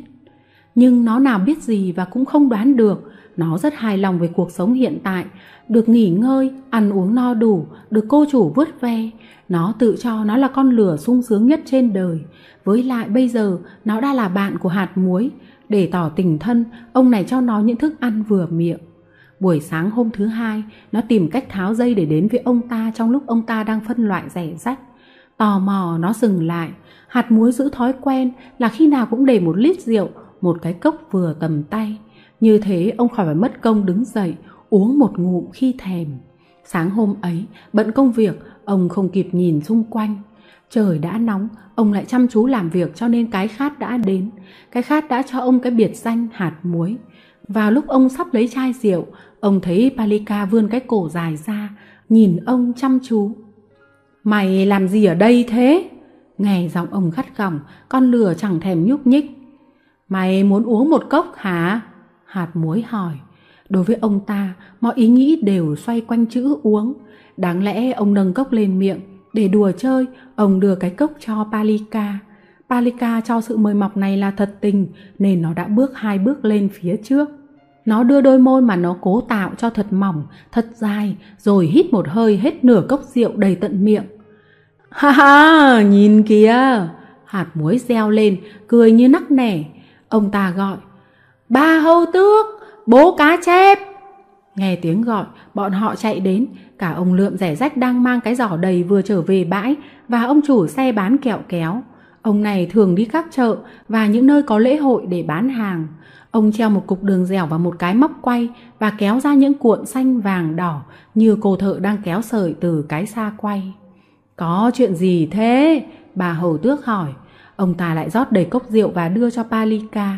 Speaker 1: Nhưng nó nào biết gì và cũng không đoán được. Nó rất hài lòng về cuộc sống hiện tại. Được nghỉ ngơi, ăn uống no đủ, được cô chủ vớt ve. Nó tự cho nó là con lửa sung sướng nhất trên đời. Với lại bây giờ nó đã là bạn của hạt muối. Để tỏ tình thân, ông này cho nó những thức ăn vừa miệng. Buổi sáng hôm thứ hai, nó tìm cách tháo dây để đến với ông ta trong lúc ông ta đang phân loại rẻ rách. Tò mò nó dừng lại, hạt muối giữ thói quen là khi nào cũng để một lít rượu, một cái cốc vừa tầm tay. Như thế ông khỏi phải mất công đứng dậy, uống một ngụm khi thèm. Sáng hôm ấy, bận công việc, ông không kịp nhìn xung quanh. Trời đã nóng, ông lại chăm chú làm việc cho nên cái khát đã đến. Cái khát đã cho ông cái biệt danh hạt muối. Vào lúc ông sắp lấy chai rượu, ông thấy Palika vươn cái cổ dài ra, nhìn ông chăm chú. Mày làm gì ở đây thế? Nghe giọng ông gắt gỏng, con lừa chẳng thèm nhúc nhích. Mày muốn uống một cốc hả? Hạt muối hỏi. Đối với ông ta, mọi ý nghĩ đều xoay quanh chữ uống. Đáng lẽ ông nâng cốc lên miệng. Để đùa chơi, ông đưa cái cốc cho Palika. Palika cho sự mời mọc này là thật tình, nên nó đã bước hai bước lên phía trước. Nó đưa đôi môi mà nó cố tạo cho thật mỏng, thật dài, rồi hít một hơi hết nửa cốc rượu đầy tận miệng. Ha ha, nhìn kìa! Hạt muối reo lên, cười như nắc nẻ. Ông ta gọi, ba hâu tước, bố cá chép. Nghe tiếng gọi, bọn họ chạy đến, cả ông lượm rẻ rách đang mang cái giỏ đầy vừa trở về bãi và ông chủ xe bán kẹo kéo. Ông này thường đi các chợ và những nơi có lễ hội để bán hàng. Ông treo một cục đường dẻo vào một cái móc quay và kéo ra những cuộn xanh vàng đỏ như cô thợ đang kéo sợi từ cái xa quay. Có chuyện gì thế? Bà hầu tước hỏi. Ông ta lại rót đầy cốc rượu và đưa cho Palika.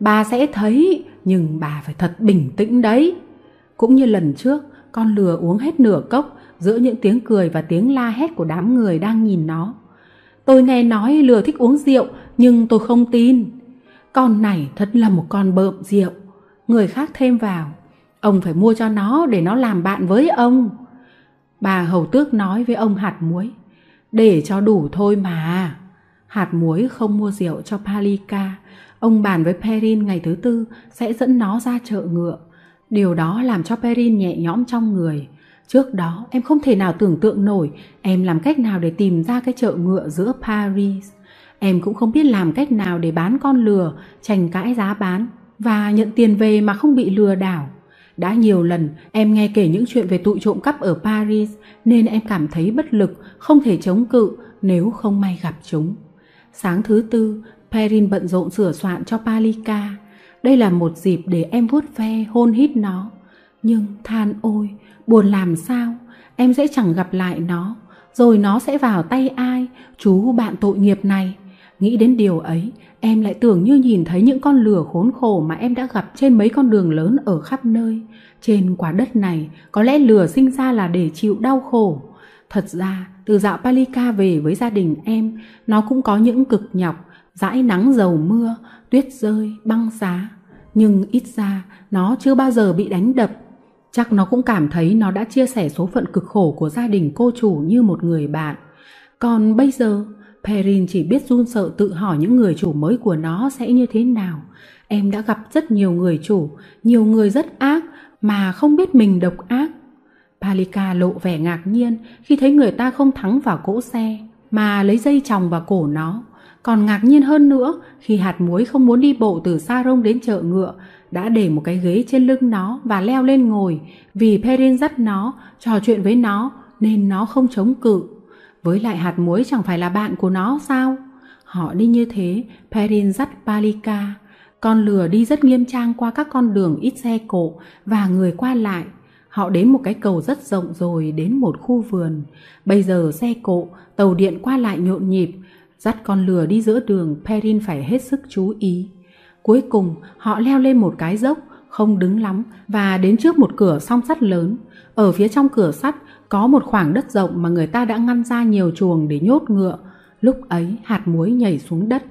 Speaker 1: Bà sẽ thấy, nhưng bà phải thật bình tĩnh đấy. Cũng như lần trước, con lừa uống hết nửa cốc giữa những tiếng cười và tiếng la hét của đám người đang nhìn nó. Tôi nghe nói lừa thích uống rượu, nhưng tôi không tin. Con này thật là một con bợm rượu. Người khác thêm vào. Ông phải mua cho nó để nó làm bạn với ông. Bà hầu tước nói với ông hạt muối. Để cho đủ thôi mà. Hạt muối không mua rượu cho Palika. Ông bàn với Perrin ngày thứ tư sẽ dẫn nó ra chợ ngựa. Điều đó làm cho Perrin nhẹ nhõm trong người. Trước đó em không thể nào tưởng tượng nổi em làm cách nào để tìm ra cái chợ ngựa giữa Paris. Em cũng không biết làm cách nào để bán con lừa, tranh cãi giá bán và nhận tiền về mà không bị lừa đảo. Đã nhiều lần em nghe kể những chuyện về tụi trộm cắp ở Paris nên em cảm thấy bất lực, không thể chống cự nếu không may gặp chúng. Sáng thứ tư, Perrin bận rộn sửa soạn cho Palika. Đây là một dịp để em vuốt ve hôn hít nó. Nhưng than ôi, buồn làm sao, em sẽ chẳng gặp lại nó, rồi nó sẽ vào tay ai, chú bạn tội nghiệp này. Nghĩ đến điều ấy, em lại tưởng như nhìn thấy những con lừa khốn khổ mà em đã gặp trên mấy con đường lớn ở khắp nơi. Trên quả đất này, có lẽ lừa sinh ra là để chịu đau khổ. Thật ra, từ dạo Palika về với gia đình em, nó cũng có những cực nhọc, dãi nắng dầu mưa, tuyết rơi, băng giá. Nhưng ít ra, nó chưa bao giờ bị đánh đập. Chắc nó cũng cảm thấy nó đã chia sẻ số phận cực khổ của gia đình cô chủ như một người bạn. Còn bây giờ, Perrin chỉ biết run sợ tự hỏi những người chủ mới của nó sẽ như thế nào. Em đã gặp rất nhiều người chủ, nhiều người rất ác mà không biết mình độc ác. Palika lộ vẻ ngạc nhiên khi thấy người ta không thắng vào cỗ xe mà lấy dây chòng vào cổ nó. Còn ngạc nhiên hơn nữa khi hạt muối không muốn đi bộ từ Sa Rông đến chợ ngựa đã để một cái ghế trên lưng nó và leo lên ngồi vì Perrin dắt nó, trò chuyện với nó nên nó không chống cự. Với lại hạt muối chẳng phải là bạn của nó sao? Họ đi như thế, Perrin dắt Palika. Con lừa đi rất nghiêm trang qua các con đường ít xe cộ và người qua lại. Họ đến một cái cầu rất rộng rồi đến một khu vườn. Bây giờ xe cộ, tàu điện qua lại nhộn nhịp. Dắt con lừa đi giữa đường, Perrin phải hết sức chú ý. Cuối cùng, họ leo lên một cái dốc, không đứng lắm và đến trước một cửa song sắt lớn. Ở phía trong cửa sắt có một khoảng đất rộng mà người ta đã ngăn ra nhiều chuồng để nhốt ngựa. Lúc ấy hạt muối nhảy xuống đất.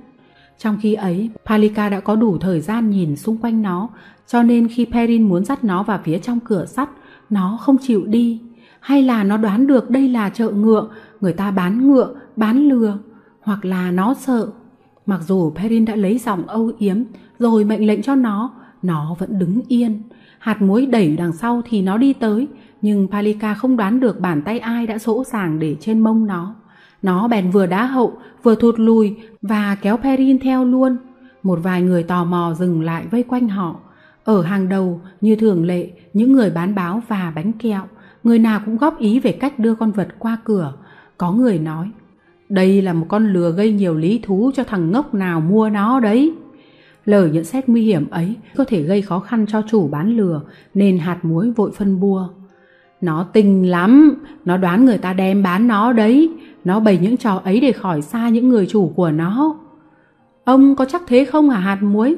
Speaker 1: Trong khi ấy, Palika đã có đủ thời gian nhìn xung quanh nó, cho nên khi Perrin muốn dắt nó vào phía trong cửa sắt, nó không chịu đi. Hay là nó đoán được đây là chợ ngựa, người ta bán ngựa, bán lừa, hoặc là nó sợ. Mặc dù Perrin đã lấy giọng âu yếm rồi mệnh lệnh cho nó, nó vẫn đứng yên. Hạt muối đẩy đằng sau thì nó đi tới, nhưng Palika không đoán được bàn tay ai đã sỗ sàng để trên mông nó. Nó bèn vừa đá hậu, vừa thụt lùi và kéo Perrin theo luôn. Một vài người tò mò dừng lại vây quanh họ. Ở hàng đầu, như thường lệ, những người bán báo và bánh kẹo, người nào cũng góp ý về cách đưa con vật qua cửa. Có người nói, đây là một con lừa gây nhiều lý thú cho thằng ngốc nào mua nó đấy. Lời nhận xét nguy hiểm ấy có thể gây khó khăn cho chủ bán lừa nên hạt muối vội phân bua. Nó tinh lắm, nó đoán người ta đem bán nó đấy, nó bày những trò ấy để khỏi xa những người chủ của nó. Ông có chắc thế không hả hạt muối?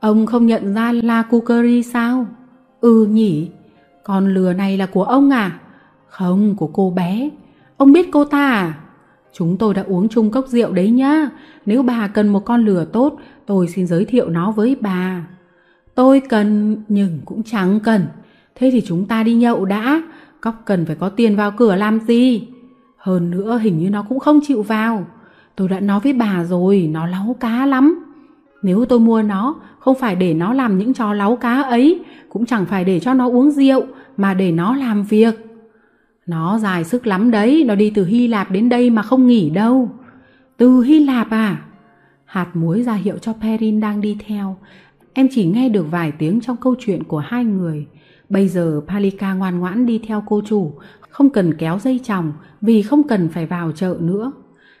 Speaker 1: Ông không nhận ra La Cucurry sao? Ừ nhỉ, con lừa này là của ông à? Không, của cô bé. Ông biết cô ta à? Chúng tôi đã uống chung cốc rượu đấy nhá. Nếu bà cần một con lừa tốt, tôi xin giới thiệu nó với bà. Tôi cần, nhưng cũng chẳng cần. Thế thì chúng ta đi nhậu đã. Cóc cần phải có tiền vào cửa làm gì? Hơn nữa hình như nó cũng không chịu vào. Tôi đã nói với bà rồi, nó láu cá lắm. Nếu tôi mua nó, không phải để nó làm những trò láu cá ấy, cũng chẳng phải để cho nó uống rượu, mà để nó làm việc. Nó dài sức lắm đấy, nó đi từ Hy Lạp đến đây mà không nghỉ đâu. Từ Hy Lạp à? Hạt muối ra hiệu cho Perrin đang đi theo. Em chỉ nghe được vài tiếng trong câu chuyện của hai người. Bây giờ Palika ngoan ngoãn đi theo cô chủ, không cần kéo dây chồng vì không cần phải vào chợ nữa.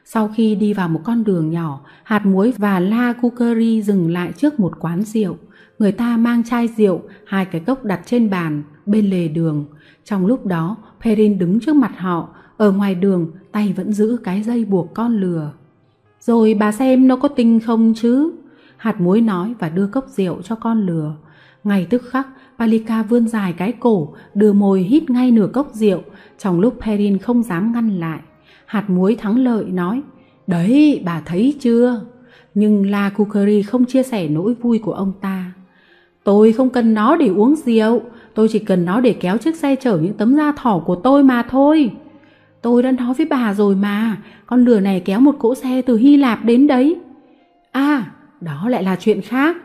Speaker 1: Sau khi đi vào một con đường nhỏ, hạt muối và La Kukeri dừng lại trước một quán rượu. Người ta mang chai rượu, hai cái cốc đặt trên bàn, bên lề đường. Trong lúc đó, Perrin đứng trước mặt họ, ở ngoài đường tay vẫn giữ cái dây buộc con lừa. Rồi bà xem nó có tinh không chứ? Hạt muối nói và đưa cốc rượu cho con lừa. Ngay tức khắc, Palika vươn dài cái cổ, đưa môi hít ngay nửa cốc rượu, trong lúc Perrin không dám ngăn lại. Hạt muối thắng lợi nói, Đấy, bà thấy chưa? Nhưng La Kukeri không chia sẻ nỗi vui của ông ta. Tôi không cần nó để uống rượu, tôi chỉ cần nó để kéo chiếc xe chở những tấm da thỏ của tôi mà thôi. Tôi đã nói với bà rồi mà, con lừa này kéo một cỗ xe từ Hy Lạp đến đấy. À, đó lại là chuyện khác.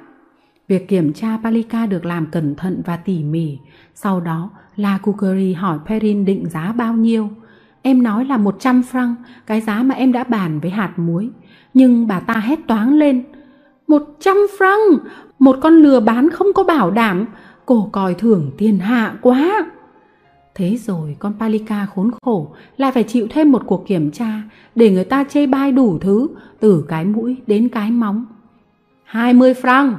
Speaker 1: Việc kiểm tra Palika được làm cẩn thận và tỉ mỉ. Sau đó, La Kukeri hỏi Perrin định giá bao nhiêu. Em nói là 100 franc, cái giá mà em đã bàn với hạt muối. Nhưng bà ta hét toáng lên. 100 franc, một con lừa bán không có bảo đảm, cổ còi thưởng tiền hạ quá. Thế rồi con Palika khốn khổ lại phải chịu thêm một cuộc kiểm tra để người ta chê bai đủ thứ từ cái mũi đến cái móng. 20 franc,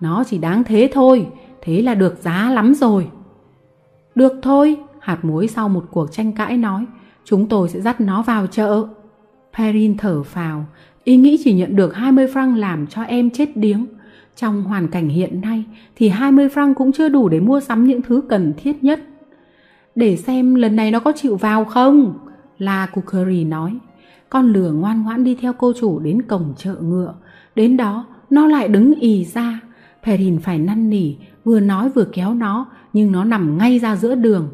Speaker 1: nó chỉ đáng thế thôi, thế là được giá lắm rồi. Được thôi, hạt muối sau một cuộc tranh cãi nói, chúng tôi sẽ dắt nó vào chợ. Perrin thở phào, ý nghĩ chỉ nhận được 20 franc làm cho em chết điếng. Trong hoàn cảnh hiện nay thì 20 franc cũng chưa đủ để mua sắm những thứ cần thiết nhất. Để xem lần này nó có chịu vào không? La Kukeri nói. Con lừa ngoan ngoãn đi theo cô chủ đến cổng chợ ngựa. Đến đó, nó lại đứng ì ra. Perrin phải năn nỉ, vừa nói vừa kéo nó, nhưng nó nằm ngay ra giữa đường.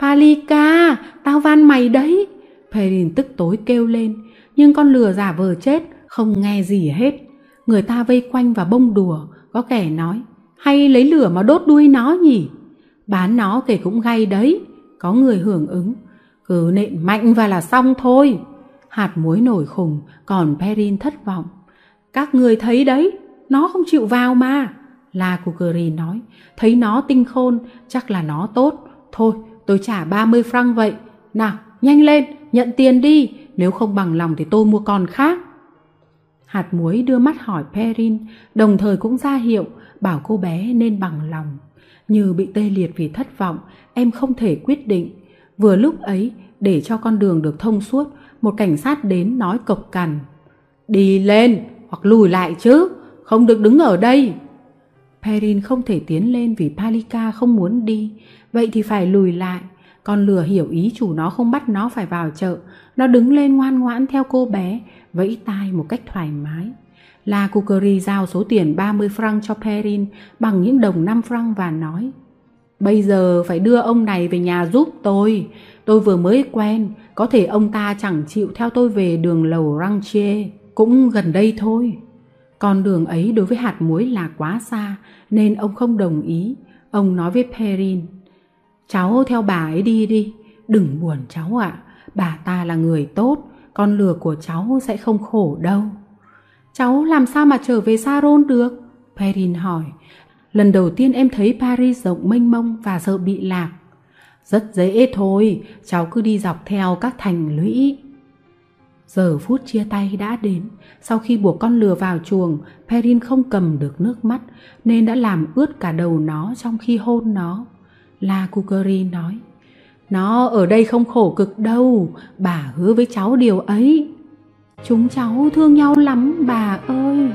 Speaker 1: Palika, tao van mày đấy. Perrin tức tối kêu lên, nhưng con lừa giả vờ chết, không nghe gì hết. Người ta vây quanh và bông đùa, có kẻ nói, hay lấy lửa mà đốt đuôi nó nhỉ? Bán nó kể cũng gay đấy. Có người hưởng ứng, cứ nện mạnh và là xong thôi. Hạt muối nổi khùng, còn Perrin thất vọng. Các người thấy đấy, nó không chịu vào mà. La Kukuri nói, thấy nó tinh khôn, chắc là nó tốt. Thôi, tôi trả 30 franc vậy. Nào, nhanh lên, nhận tiền đi, nếu không bằng lòng thì tôi mua con khác. Hạt muối đưa mắt hỏi Perrin, đồng thời cũng ra hiệu bảo cô bé nên bằng lòng. Như bị tê liệt vì thất vọng, em không thể quyết định. Vừa lúc ấy, để cho con đường được thông suốt, một cảnh sát đến nói cộc cằn. Đi lên, hoặc lùi lại chứ, không được đứng ở đây. Perrin không thể tiến lên vì Palika không muốn đi, vậy thì phải lùi lại. Con lừa hiểu ý chủ nó không bắt nó phải vào chợ, nó đứng lên ngoan ngoãn theo cô bé, vẫy tai một cách thoải mái. La Cucuri giao số tiền 30 franc cho Perrin bằng những đồng 5 franc và nói Bây giờ phải đưa ông này về nhà giúp tôi. Tôi vừa mới quen, có thể ông ta chẳng chịu theo tôi về đường lầu Ranchier, cũng gần đây thôi. Con đường ấy đối với hạt muối là quá xa, nên ông không đồng ý. Ông nói với Perrin, cháu theo bà ấy đi đi, đừng buồn cháu ạ, bà ta là người tốt, con lừa của cháu sẽ không khổ đâu. Cháu làm sao mà trở về Saron được? Perrin hỏi. Lần đầu tiên em thấy Paris rộng mênh mông và sợ bị lạc. Rất dễ thôi, cháu cứ đi dọc theo các thành lũy. Giờ phút chia tay đã đến, sau khi buộc con lừa vào chuồng, Perrin không cầm được nước mắt nên đã làm ướt cả đầu nó trong khi hôn nó. La Kukeri nói, nó ở đây không khổ cực đâu, bà hứa với cháu điều ấy. Chúng cháu thương nhau lắm bà ơi.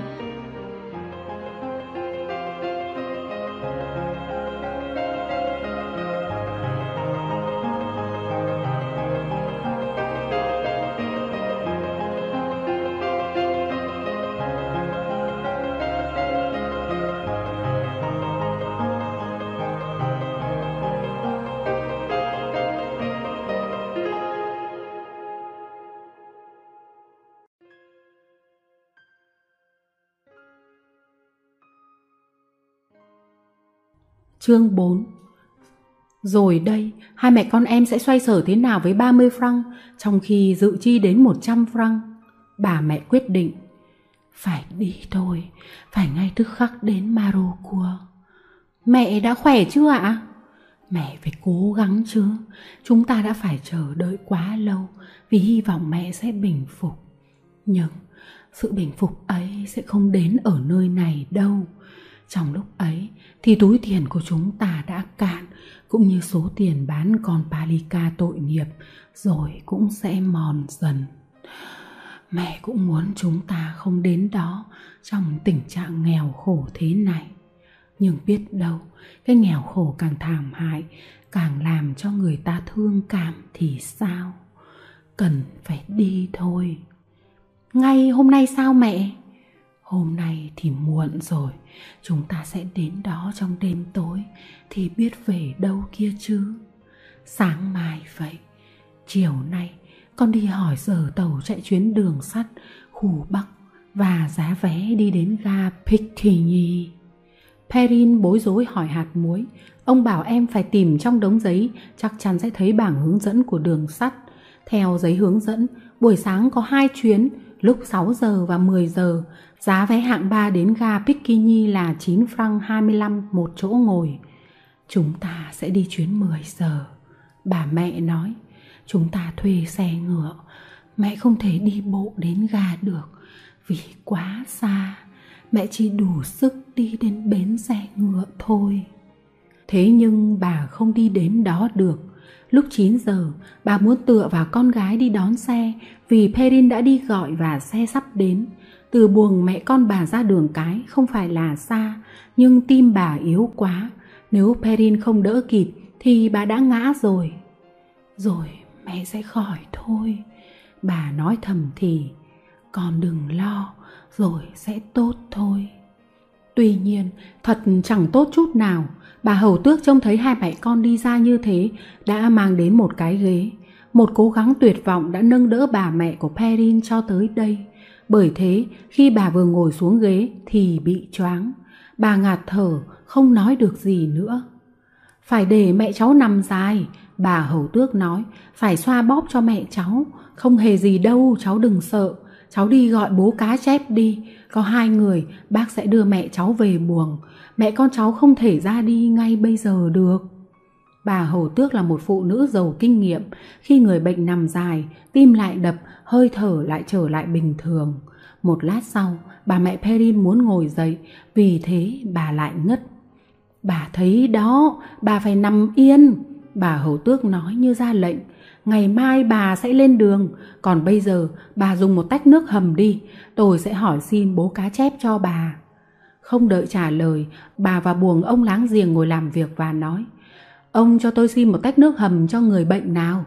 Speaker 1: Chương 4 Rồi đây, hai mẹ con em sẽ xoay sở thế nào với 30 franc, trong khi dự chi đến 100 franc? Bà mẹ quyết định, phải đi thôi, phải ngay tức khắc đến Marocua. Mẹ đã khỏe chưa ạ? Mẹ phải cố gắng chứ, chúng ta đã phải chờ đợi quá lâu vì hy vọng mẹ sẽ bình phục. Nhưng sự bình phục ấy sẽ không đến ở nơi này đâu trong lúc ấy thì túi tiền của chúng ta đã cạn cũng như số tiền bán con Palika tội nghiệp rồi cũng sẽ mòn dần. Mẹ cũng muốn chúng ta không đến đó trong tình trạng nghèo khổ thế này. Nhưng biết đâu, cái nghèo khổ càng thảm hại, càng làm cho người ta thương cảm thì sao? Cần phải đi thôi. Ngay hôm nay sao mẹ? Hôm nay thì muộn rồi, chúng ta sẽ đến đó trong đêm tối thì biết về đâu kia chứ. Sáng mai vậy, chiều nay con đi hỏi giờ tàu chạy chuyến đường sắt khu Bắc và giá vé đi đến ga Piccini. Perrin bối rối hỏi hạt muối. Ông bảo em phải tìm trong đống giấy, chắc chắn sẽ thấy bảng hướng dẫn của đường sắt. Theo giấy hướng dẫn, buổi sáng có hai chuyến, lúc 6 giờ và 10 giờ. Giá vé hạng 3 đến ga Piccini là 9 franc 25 một chỗ ngồi. Chúng ta sẽ đi chuyến 10 giờ. Bà mẹ nói, chúng ta thuê xe ngựa. Mẹ không thể đi bộ đến ga được vì quá xa mẹ chỉ đủ sức đi đến bến xe ngựa thôi. Thế nhưng bà không đi đến đó được. Lúc 9 giờ, bà muốn tựa vào con gái đi đón xe vì Perrin đã đi gọi và xe sắp đến. Từ buồng mẹ con bà ra đường cái không phải là xa, nhưng tim bà yếu quá. Nếu Perrin không đỡ kịp thì bà đã ngã rồi. Rồi mẹ sẽ khỏi thôi. Bà nói thầm thì, con đừng lo, rồi sẽ tốt thôi. Tuy nhiên, thật chẳng tốt chút nào. Bà hầu tước trông thấy hai mẹ con đi ra như thế đã mang đến một cái ghế. Một cố gắng tuyệt vọng đã nâng đỡ bà mẹ của Perrin cho tới đây. Bởi thế, khi bà vừa ngồi xuống ghế thì bị choáng. Bà ngạt thở, không nói được gì nữa. Phải để mẹ cháu nằm dài, bà hầu tước nói, phải xoa bóp cho mẹ cháu, không hề gì đâu, cháu đừng sợ cháu đi gọi bố cá chép đi, có hai người, bác sẽ đưa mẹ cháu về buồng. Mẹ con cháu không thể ra đi ngay bây giờ được. Bà Hầu Tước là một phụ nữ giàu kinh nghiệm, khi người bệnh nằm dài, tim lại đập, hơi thở lại trở lại bình thường. Một lát sau, bà mẹ Perrin muốn ngồi dậy, vì thế bà lại ngất. Bà thấy đó, bà phải nằm yên, bà Hầu Tước nói như ra lệnh, ngày mai bà sẽ lên đường, còn bây giờ bà dùng một tách nước hầm đi, tôi sẽ hỏi xin bố cá chép cho bà. Không đợi trả lời, bà và buồng ông láng giềng ngồi làm việc và nói, ông cho tôi xin một tách nước hầm cho người bệnh nào.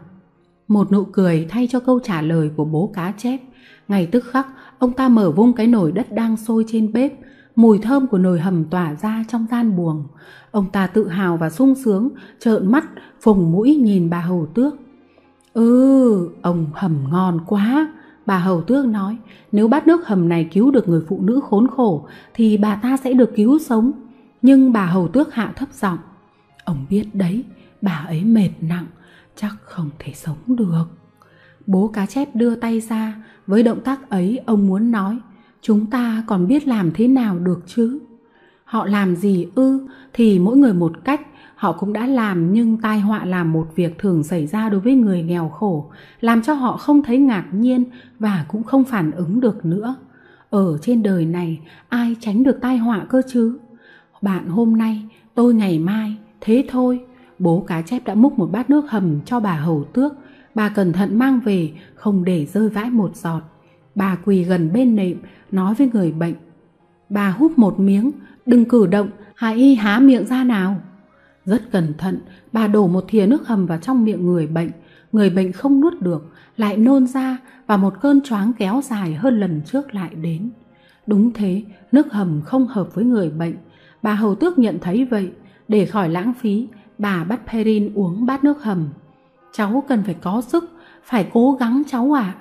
Speaker 1: Một nụ cười thay cho câu trả lời của bố cá chép. ngày tức khắc, ông ta mở vung cái nồi đất đang sôi trên bếp, mùi thơm của nồi hầm tỏa ra trong gian buồng. Ông ta tự hào và sung sướng, trợn mắt, phùng mũi nhìn bà hầu tước. Ừ, ông hầm ngon quá. Bà hầu tước nói, nếu bát nước hầm này cứu được người phụ nữ khốn khổ thì bà ta sẽ được cứu sống. Nhưng bà hầu tước hạ thấp giọng. Ông biết đấy, bà ấy mệt nặng, chắc không thể sống được. Bố cá chép đưa tay ra, với động tác ấy ông muốn nói, chúng ta còn biết làm thế nào được chứ? Họ làm gì ư thì mỗi người một cách, họ cũng đã làm nhưng tai họa là một việc thường xảy ra đối với người nghèo khổ, làm cho họ không thấy ngạc nhiên và cũng không phản ứng được nữa. Ở trên đời này ai tránh được tai họa cơ chứ? Bạn hôm nay, tôi ngày mai, thế thôi. Bố cá chép đã múc một bát nước hầm cho bà hầu tước, bà cẩn thận mang về, không để rơi vãi một giọt. Bà quỳ gần bên nệm, nói với người bệnh. Bà hút một miếng, đừng cử động, hãy há miệng ra nào. Rất cẩn thận, bà đổ một thìa nước hầm vào trong miệng người bệnh. Người bệnh không nuốt được, lại nôn ra và một cơn choáng kéo dài hơn lần trước lại đến. Đúng thế, nước hầm không hợp với người bệnh. Bà hầu tước nhận thấy vậy. Để khỏi lãng phí, bà bắt Perrin uống bát nước hầm. Cháu cần phải có sức, phải cố gắng cháu ạ. À.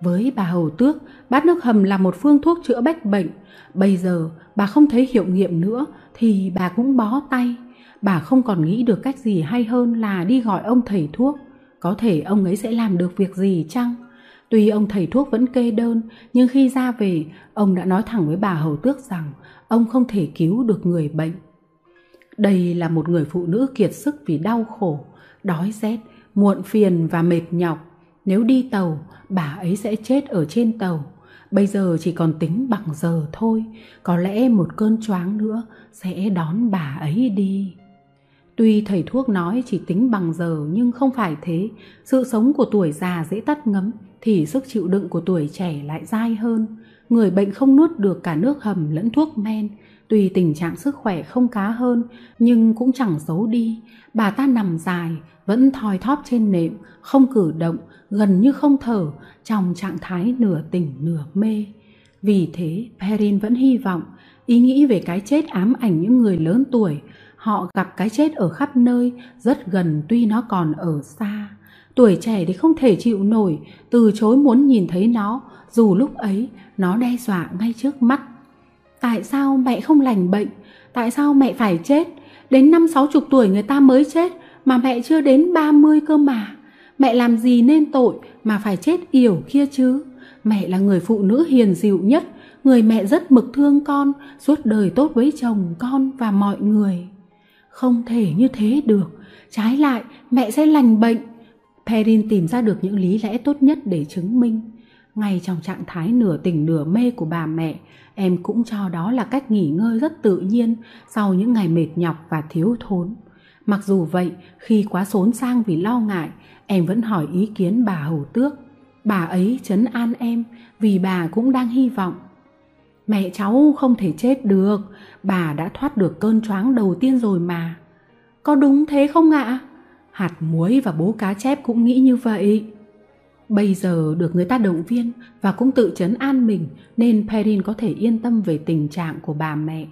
Speaker 1: Với bà hầu tước, bát nước hầm là một phương thuốc chữa bách bệnh. Bây giờ bà không thấy hiệu nghiệm nữa thì bà cũng bó tay bà không còn nghĩ được cách gì hay hơn là đi gọi ông thầy thuốc. Có thể ông ấy sẽ làm được việc gì chăng? Tuy ông thầy thuốc vẫn kê đơn, nhưng khi ra về, ông đã nói thẳng với bà hầu tước rằng ông không thể cứu được người bệnh. Đây là một người phụ nữ kiệt sức vì đau khổ, đói rét, muộn phiền và mệt nhọc. Nếu đi tàu, bà ấy sẽ chết ở trên tàu. Bây giờ chỉ còn tính bằng giờ thôi, có lẽ một cơn choáng nữa sẽ đón bà ấy đi. Tuy thầy thuốc nói chỉ tính bằng giờ nhưng không phải thế, sự sống của tuổi già dễ tắt ngấm thì sức chịu đựng của tuổi trẻ lại dai hơn. Người bệnh không nuốt được cả nước hầm lẫn thuốc men, tuy tình trạng sức khỏe không cá hơn nhưng cũng chẳng giấu đi. Bà ta nằm dài, vẫn thoi thóp trên nệm, không cử động, gần như không thở, trong trạng thái nửa tỉnh nửa mê. Vì thế, Perrin vẫn hy vọng, ý nghĩ về cái chết ám ảnh những người lớn tuổi, họ gặp cái chết ở khắp nơi, rất gần tuy nó còn ở xa. Tuổi trẻ thì không thể chịu nổi, từ chối muốn nhìn thấy nó, dù lúc ấy nó đe dọa ngay trước mắt. Tại sao mẹ không lành bệnh? Tại sao mẹ phải chết? Đến năm sáu chục tuổi người ta mới chết, mà mẹ chưa đến ba mươi cơ mà. Mẹ làm gì nên tội mà phải chết yểu kia chứ? Mẹ là người phụ nữ hiền dịu nhất, người mẹ rất mực thương con, suốt đời tốt với chồng, con và mọi người. Không thể như thế được, trái lại mẹ sẽ lành bệnh. Perrin tìm ra được những lý lẽ tốt nhất để chứng minh. Ngay trong trạng thái nửa tỉnh nửa mê của bà mẹ, em cũng cho đó là cách nghỉ ngơi rất tự nhiên sau những ngày mệt nhọc và thiếu thốn. Mặc dù vậy, khi quá xốn sang vì lo ngại, em vẫn hỏi ý kiến bà hầu tước. Bà ấy chấn an em vì bà cũng đang hy vọng. Mẹ cháu không thể chết được, bà đã thoát được cơn choáng đầu tiên rồi mà. Có đúng thế không ạ? Hạt muối và bố cá chép cũng nghĩ như vậy. Bây giờ được người ta động viên và cũng tự chấn an mình nên Perrin có thể yên tâm về tình trạng của bà mẹ.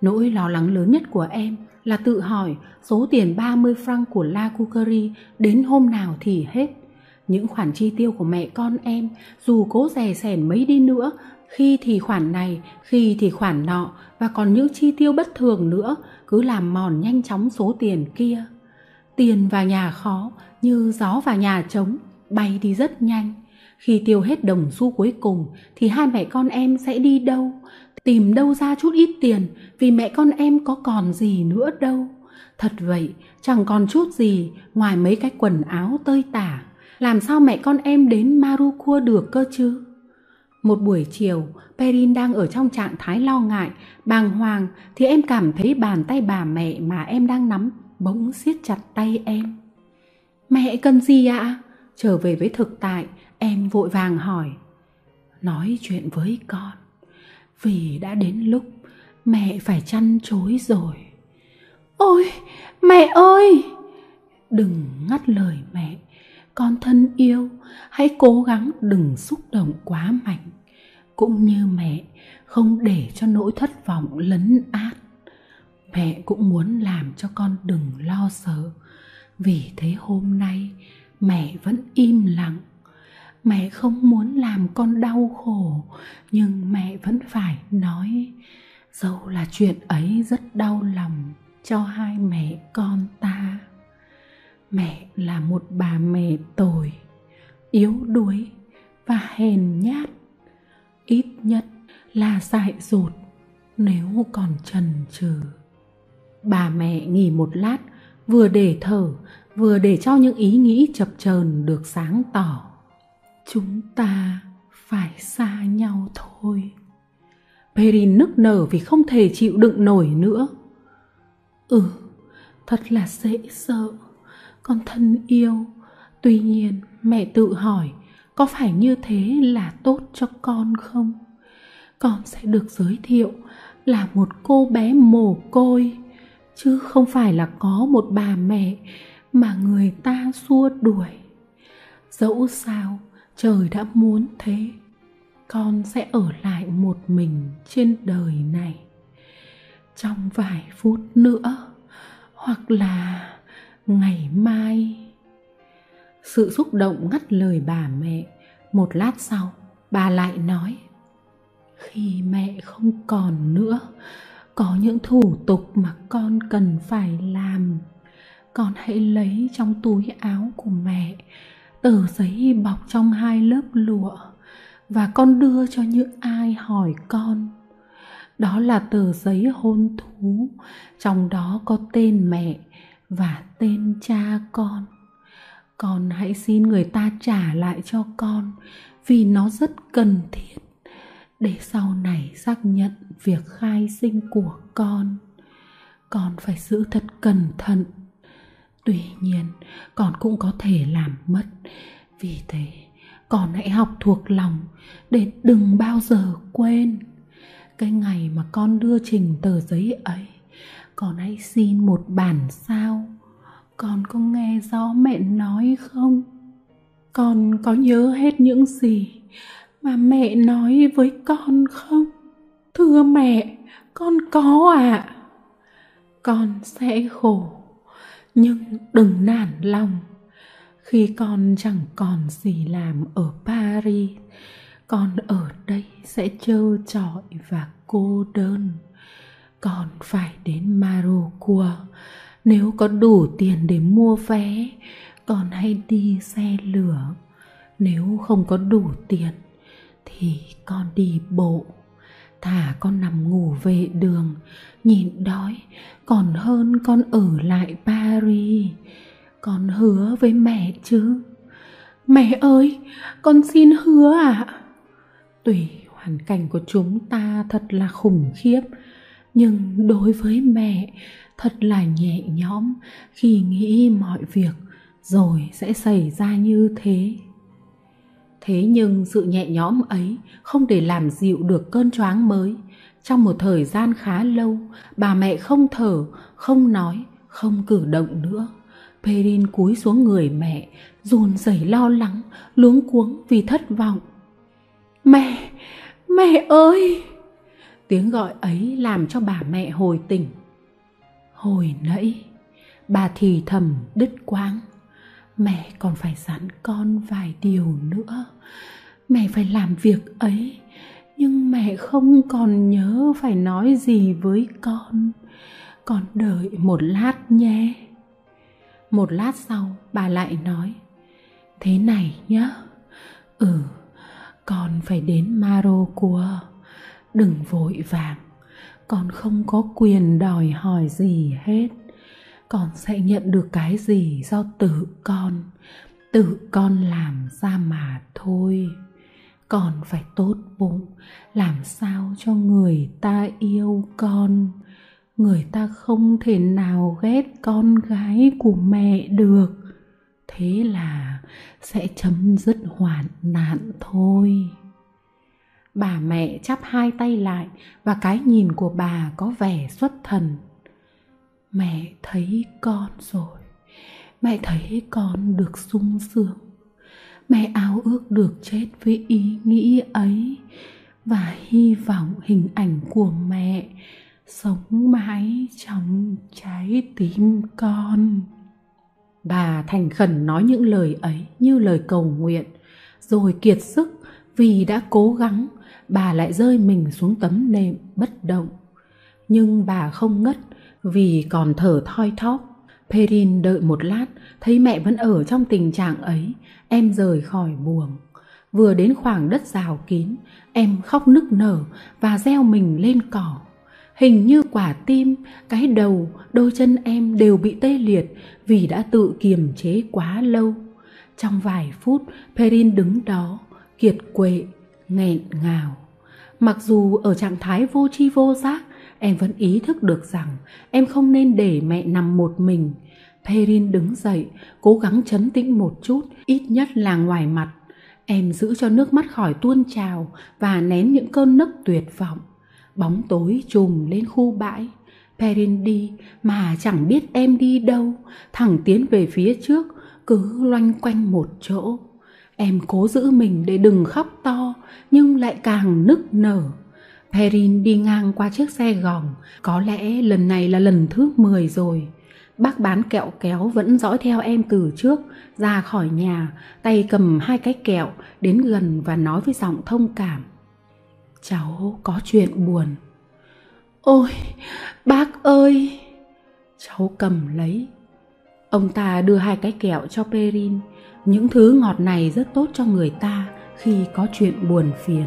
Speaker 1: Nỗi lo lắng lớn nhất của em là tự hỏi số tiền 30 franc của La Cucari đến hôm nào thì hết. Những khoản chi tiêu của mẹ con em dù cố rè sẻn mấy đi nữa khi thì khoản này, khi thì khoản nọ và còn những chi tiêu bất thường nữa cứ làm mòn nhanh chóng số tiền kia. Tiền và nhà khó như gió và nhà trống, bay đi rất nhanh. Khi tiêu hết đồng xu cuối cùng thì hai mẹ con em sẽ đi đâu? Tìm đâu ra chút ít tiền vì mẹ con em có còn gì nữa đâu. Thật vậy, chẳng còn chút gì ngoài mấy cái quần áo tơi tả. Làm sao mẹ con em đến Marukua được cơ chứ? Một buổi chiều, Perrin đang ở trong trạng thái lo ngại, bàng hoàng thì em cảm thấy bàn tay bà mẹ mà em đang nắm bỗng siết chặt tay em. Mẹ cần gì ạ? Trở về với thực tại, em vội vàng hỏi. Nói chuyện với con, vì đã đến lúc mẹ phải chăn chối rồi. Ôi, mẹ ơi! Đừng ngắt lời mẹ, con thân yêu, hãy cố gắng đừng xúc động quá mạnh. Cũng như mẹ, không để cho nỗi thất vọng lấn át. Mẹ cũng muốn làm cho con đừng lo sợ. Vì thế hôm nay mẹ vẫn im lặng. Mẹ không muốn làm con đau khổ, nhưng mẹ vẫn phải nói. Dẫu là chuyện ấy rất đau lòng cho hai mẹ con ta. Mẹ là một bà mẹ tồi, yếu đuối và hèn nhát. Ít nhất là dại dột nếu còn trần trừ. Bà mẹ nghỉ một lát, vừa để thở, vừa để cho những ý nghĩ chập chờn được sáng tỏ. Chúng ta phải xa nhau thôi. Perrin nức nở vì không thể chịu đựng nổi nữa. Ừ, thật là dễ sợ, con thân yêu. Tuy nhiên, mẹ tự hỏi, có phải như thế là tốt cho con không? Con sẽ được giới thiệu là một cô bé mồ côi, chứ không phải là có một bà mẹ mà người ta xua đuổi. Dẫu sao, trời đã muốn thế con sẽ ở lại một mình trên đời này. Trong vài phút nữa hoặc là ngày mai. Sự xúc động ngắt lời bà mẹ. Một lát sau bà lại nói khi mẹ không còn nữa có những thủ tục mà con cần phải làm con hãy lấy trong túi áo của mẹ, tờ giấy bọc trong hai lớp lụa, và con đưa cho những ai hỏi con. Đó là tờ giấy hôn thú, trong đó có tên mẹ và tên cha con. Con hãy xin người ta trả lại cho con, vì nó rất cần thiết, để sau này xác nhận việc khai sinh của con. Con phải giữ thật cẩn thận tuy nhiên, con cũng có thể làm mất. Vì thế, con hãy học thuộc lòng để đừng bao giờ quên. Cái ngày mà con đưa trình tờ giấy ấy, con hãy xin một bản sao. Con có nghe rõ mẹ nói không? Con có nhớ hết những gì mà mẹ nói với con không? Thưa mẹ, con có ạ. À. con sẽ khổ nhưng đừng nản lòng. Khi con chẳng còn gì làm ở paris, con ở đây sẽ trơ trọi và cô đơn. Con phải đến Marocua. Nếu có đủ tiền để mua vé, con hãy đi xe lửa. Nếu không có đủ tiền, thì con đi bộ thả con nằm ngủ về đường nhịn đói, còn hơn con ở lại paris. Con hứa với mẹ chứ? Mẹ ơi, con xin hứa ạ. À. tùy hoàn cảnh của chúng ta thật là khủng khiếp, nhưng đối với mẹ, thật là nhẹ nhõm khi nghĩ mọi việc rồi sẽ xảy ra như thế thế nhưng sự nhẹ nhõm ấy không để làm dịu được cơn choáng mới. Trong một thời gian khá lâu, bà mẹ không thở, không nói, không cử động nữa. Perin cúi xuống người mẹ, run rẩy lo lắng, luống cuống vì thất vọng. Mẹ mẹ ơi! Tiếng gọi ấy làm cho bà mẹ hồi tỉnh. Hồi nãy, bà thì thầm đứt quãng mẹ còn phải dặn con vài điều nữa. Mẹ phải làm việc ấy, nhưng mẹ không còn nhớ phải nói gì với con. Con đợi một lát nhé. Một lát sau, bà lại nói, thế này nhá. Ừ con phải đến Marocua. Đừng vội vàng. Con không có quyền đòi hỏi gì hết con sẽ nhận được cái gì do tự con? Tự con làm ra mà thôi. Con phải tốt bụng, làm sao cho người ta yêu con? Người ta không thể nào ghét con gái của mẹ được. Thế là sẽ chấm dứt hoạn nạn thôi. Bà mẹ chắp hai tay lại và cái nhìn của bà có vẻ xuất thần mẹ thấy con rồi. Mẹ thấy con được sung sướng. Mẹ ao ước được chết với ý nghĩ ấy và hy vọng hình ảnh của mẹ sống mãi trong trái tim con. Bà thành khẩn nói những lời ấy như lời cầu nguyện, rồi kiệt sức vì đã cố gắng, bà lại rơi mình xuống tấm nệm bất động. Nhưng bà không ngất vì còn thở thoi thóp. Perin đợi một lát, thấy mẹ vẫn ở trong tình trạng ấy, em rời khỏi buồng. Vừa đến khoảng đất rào kín, em khóc nức nở và reo mình lên cỏ. Hình như quả tim, cái đầu, đôi chân em đều bị tê liệt vì đã tự kiềm chế quá lâu. Trong vài phút, perin đứng đó, kiệt quệ, nghẹn ngào. Mặc dù ở trạng thái vô tri vô giác em vẫn ý thức được rằng em không nên để mẹ nằm một mình. Perin đứng dậy, cố gắng chấn tĩnh một chút, ít nhất là ngoài mặt. Em giữ cho nước mắt khỏi tuôn trào và nén những cơn nấc tuyệt vọng. Bóng tối trùm lên khu bãi. Perin đi, mà chẳng biết em đi đâu. Thẳng tiến về phía trước, cứ loanh quanh một chỗ. Em cố giữ mình để đừng khóc to, nhưng lại càng nức nở. Perrin đi ngang qua chiếc xe gòng, có lẽ lần này là lần thứ 10 rồi. Bác bán kẹo kéo vẫn dõi theo em từ trước, ra khỏi nhà, tay cầm hai cái kẹo, đến gần và nói với giọng thông cảm. Cháu có chuyện buồn. Ôi, bác ơi! Cháu cầm lấy. Ông ta đưa hai cái kẹo cho Perrin. Những thứ ngọt này rất tốt cho người ta khi có chuyện buồn phiền.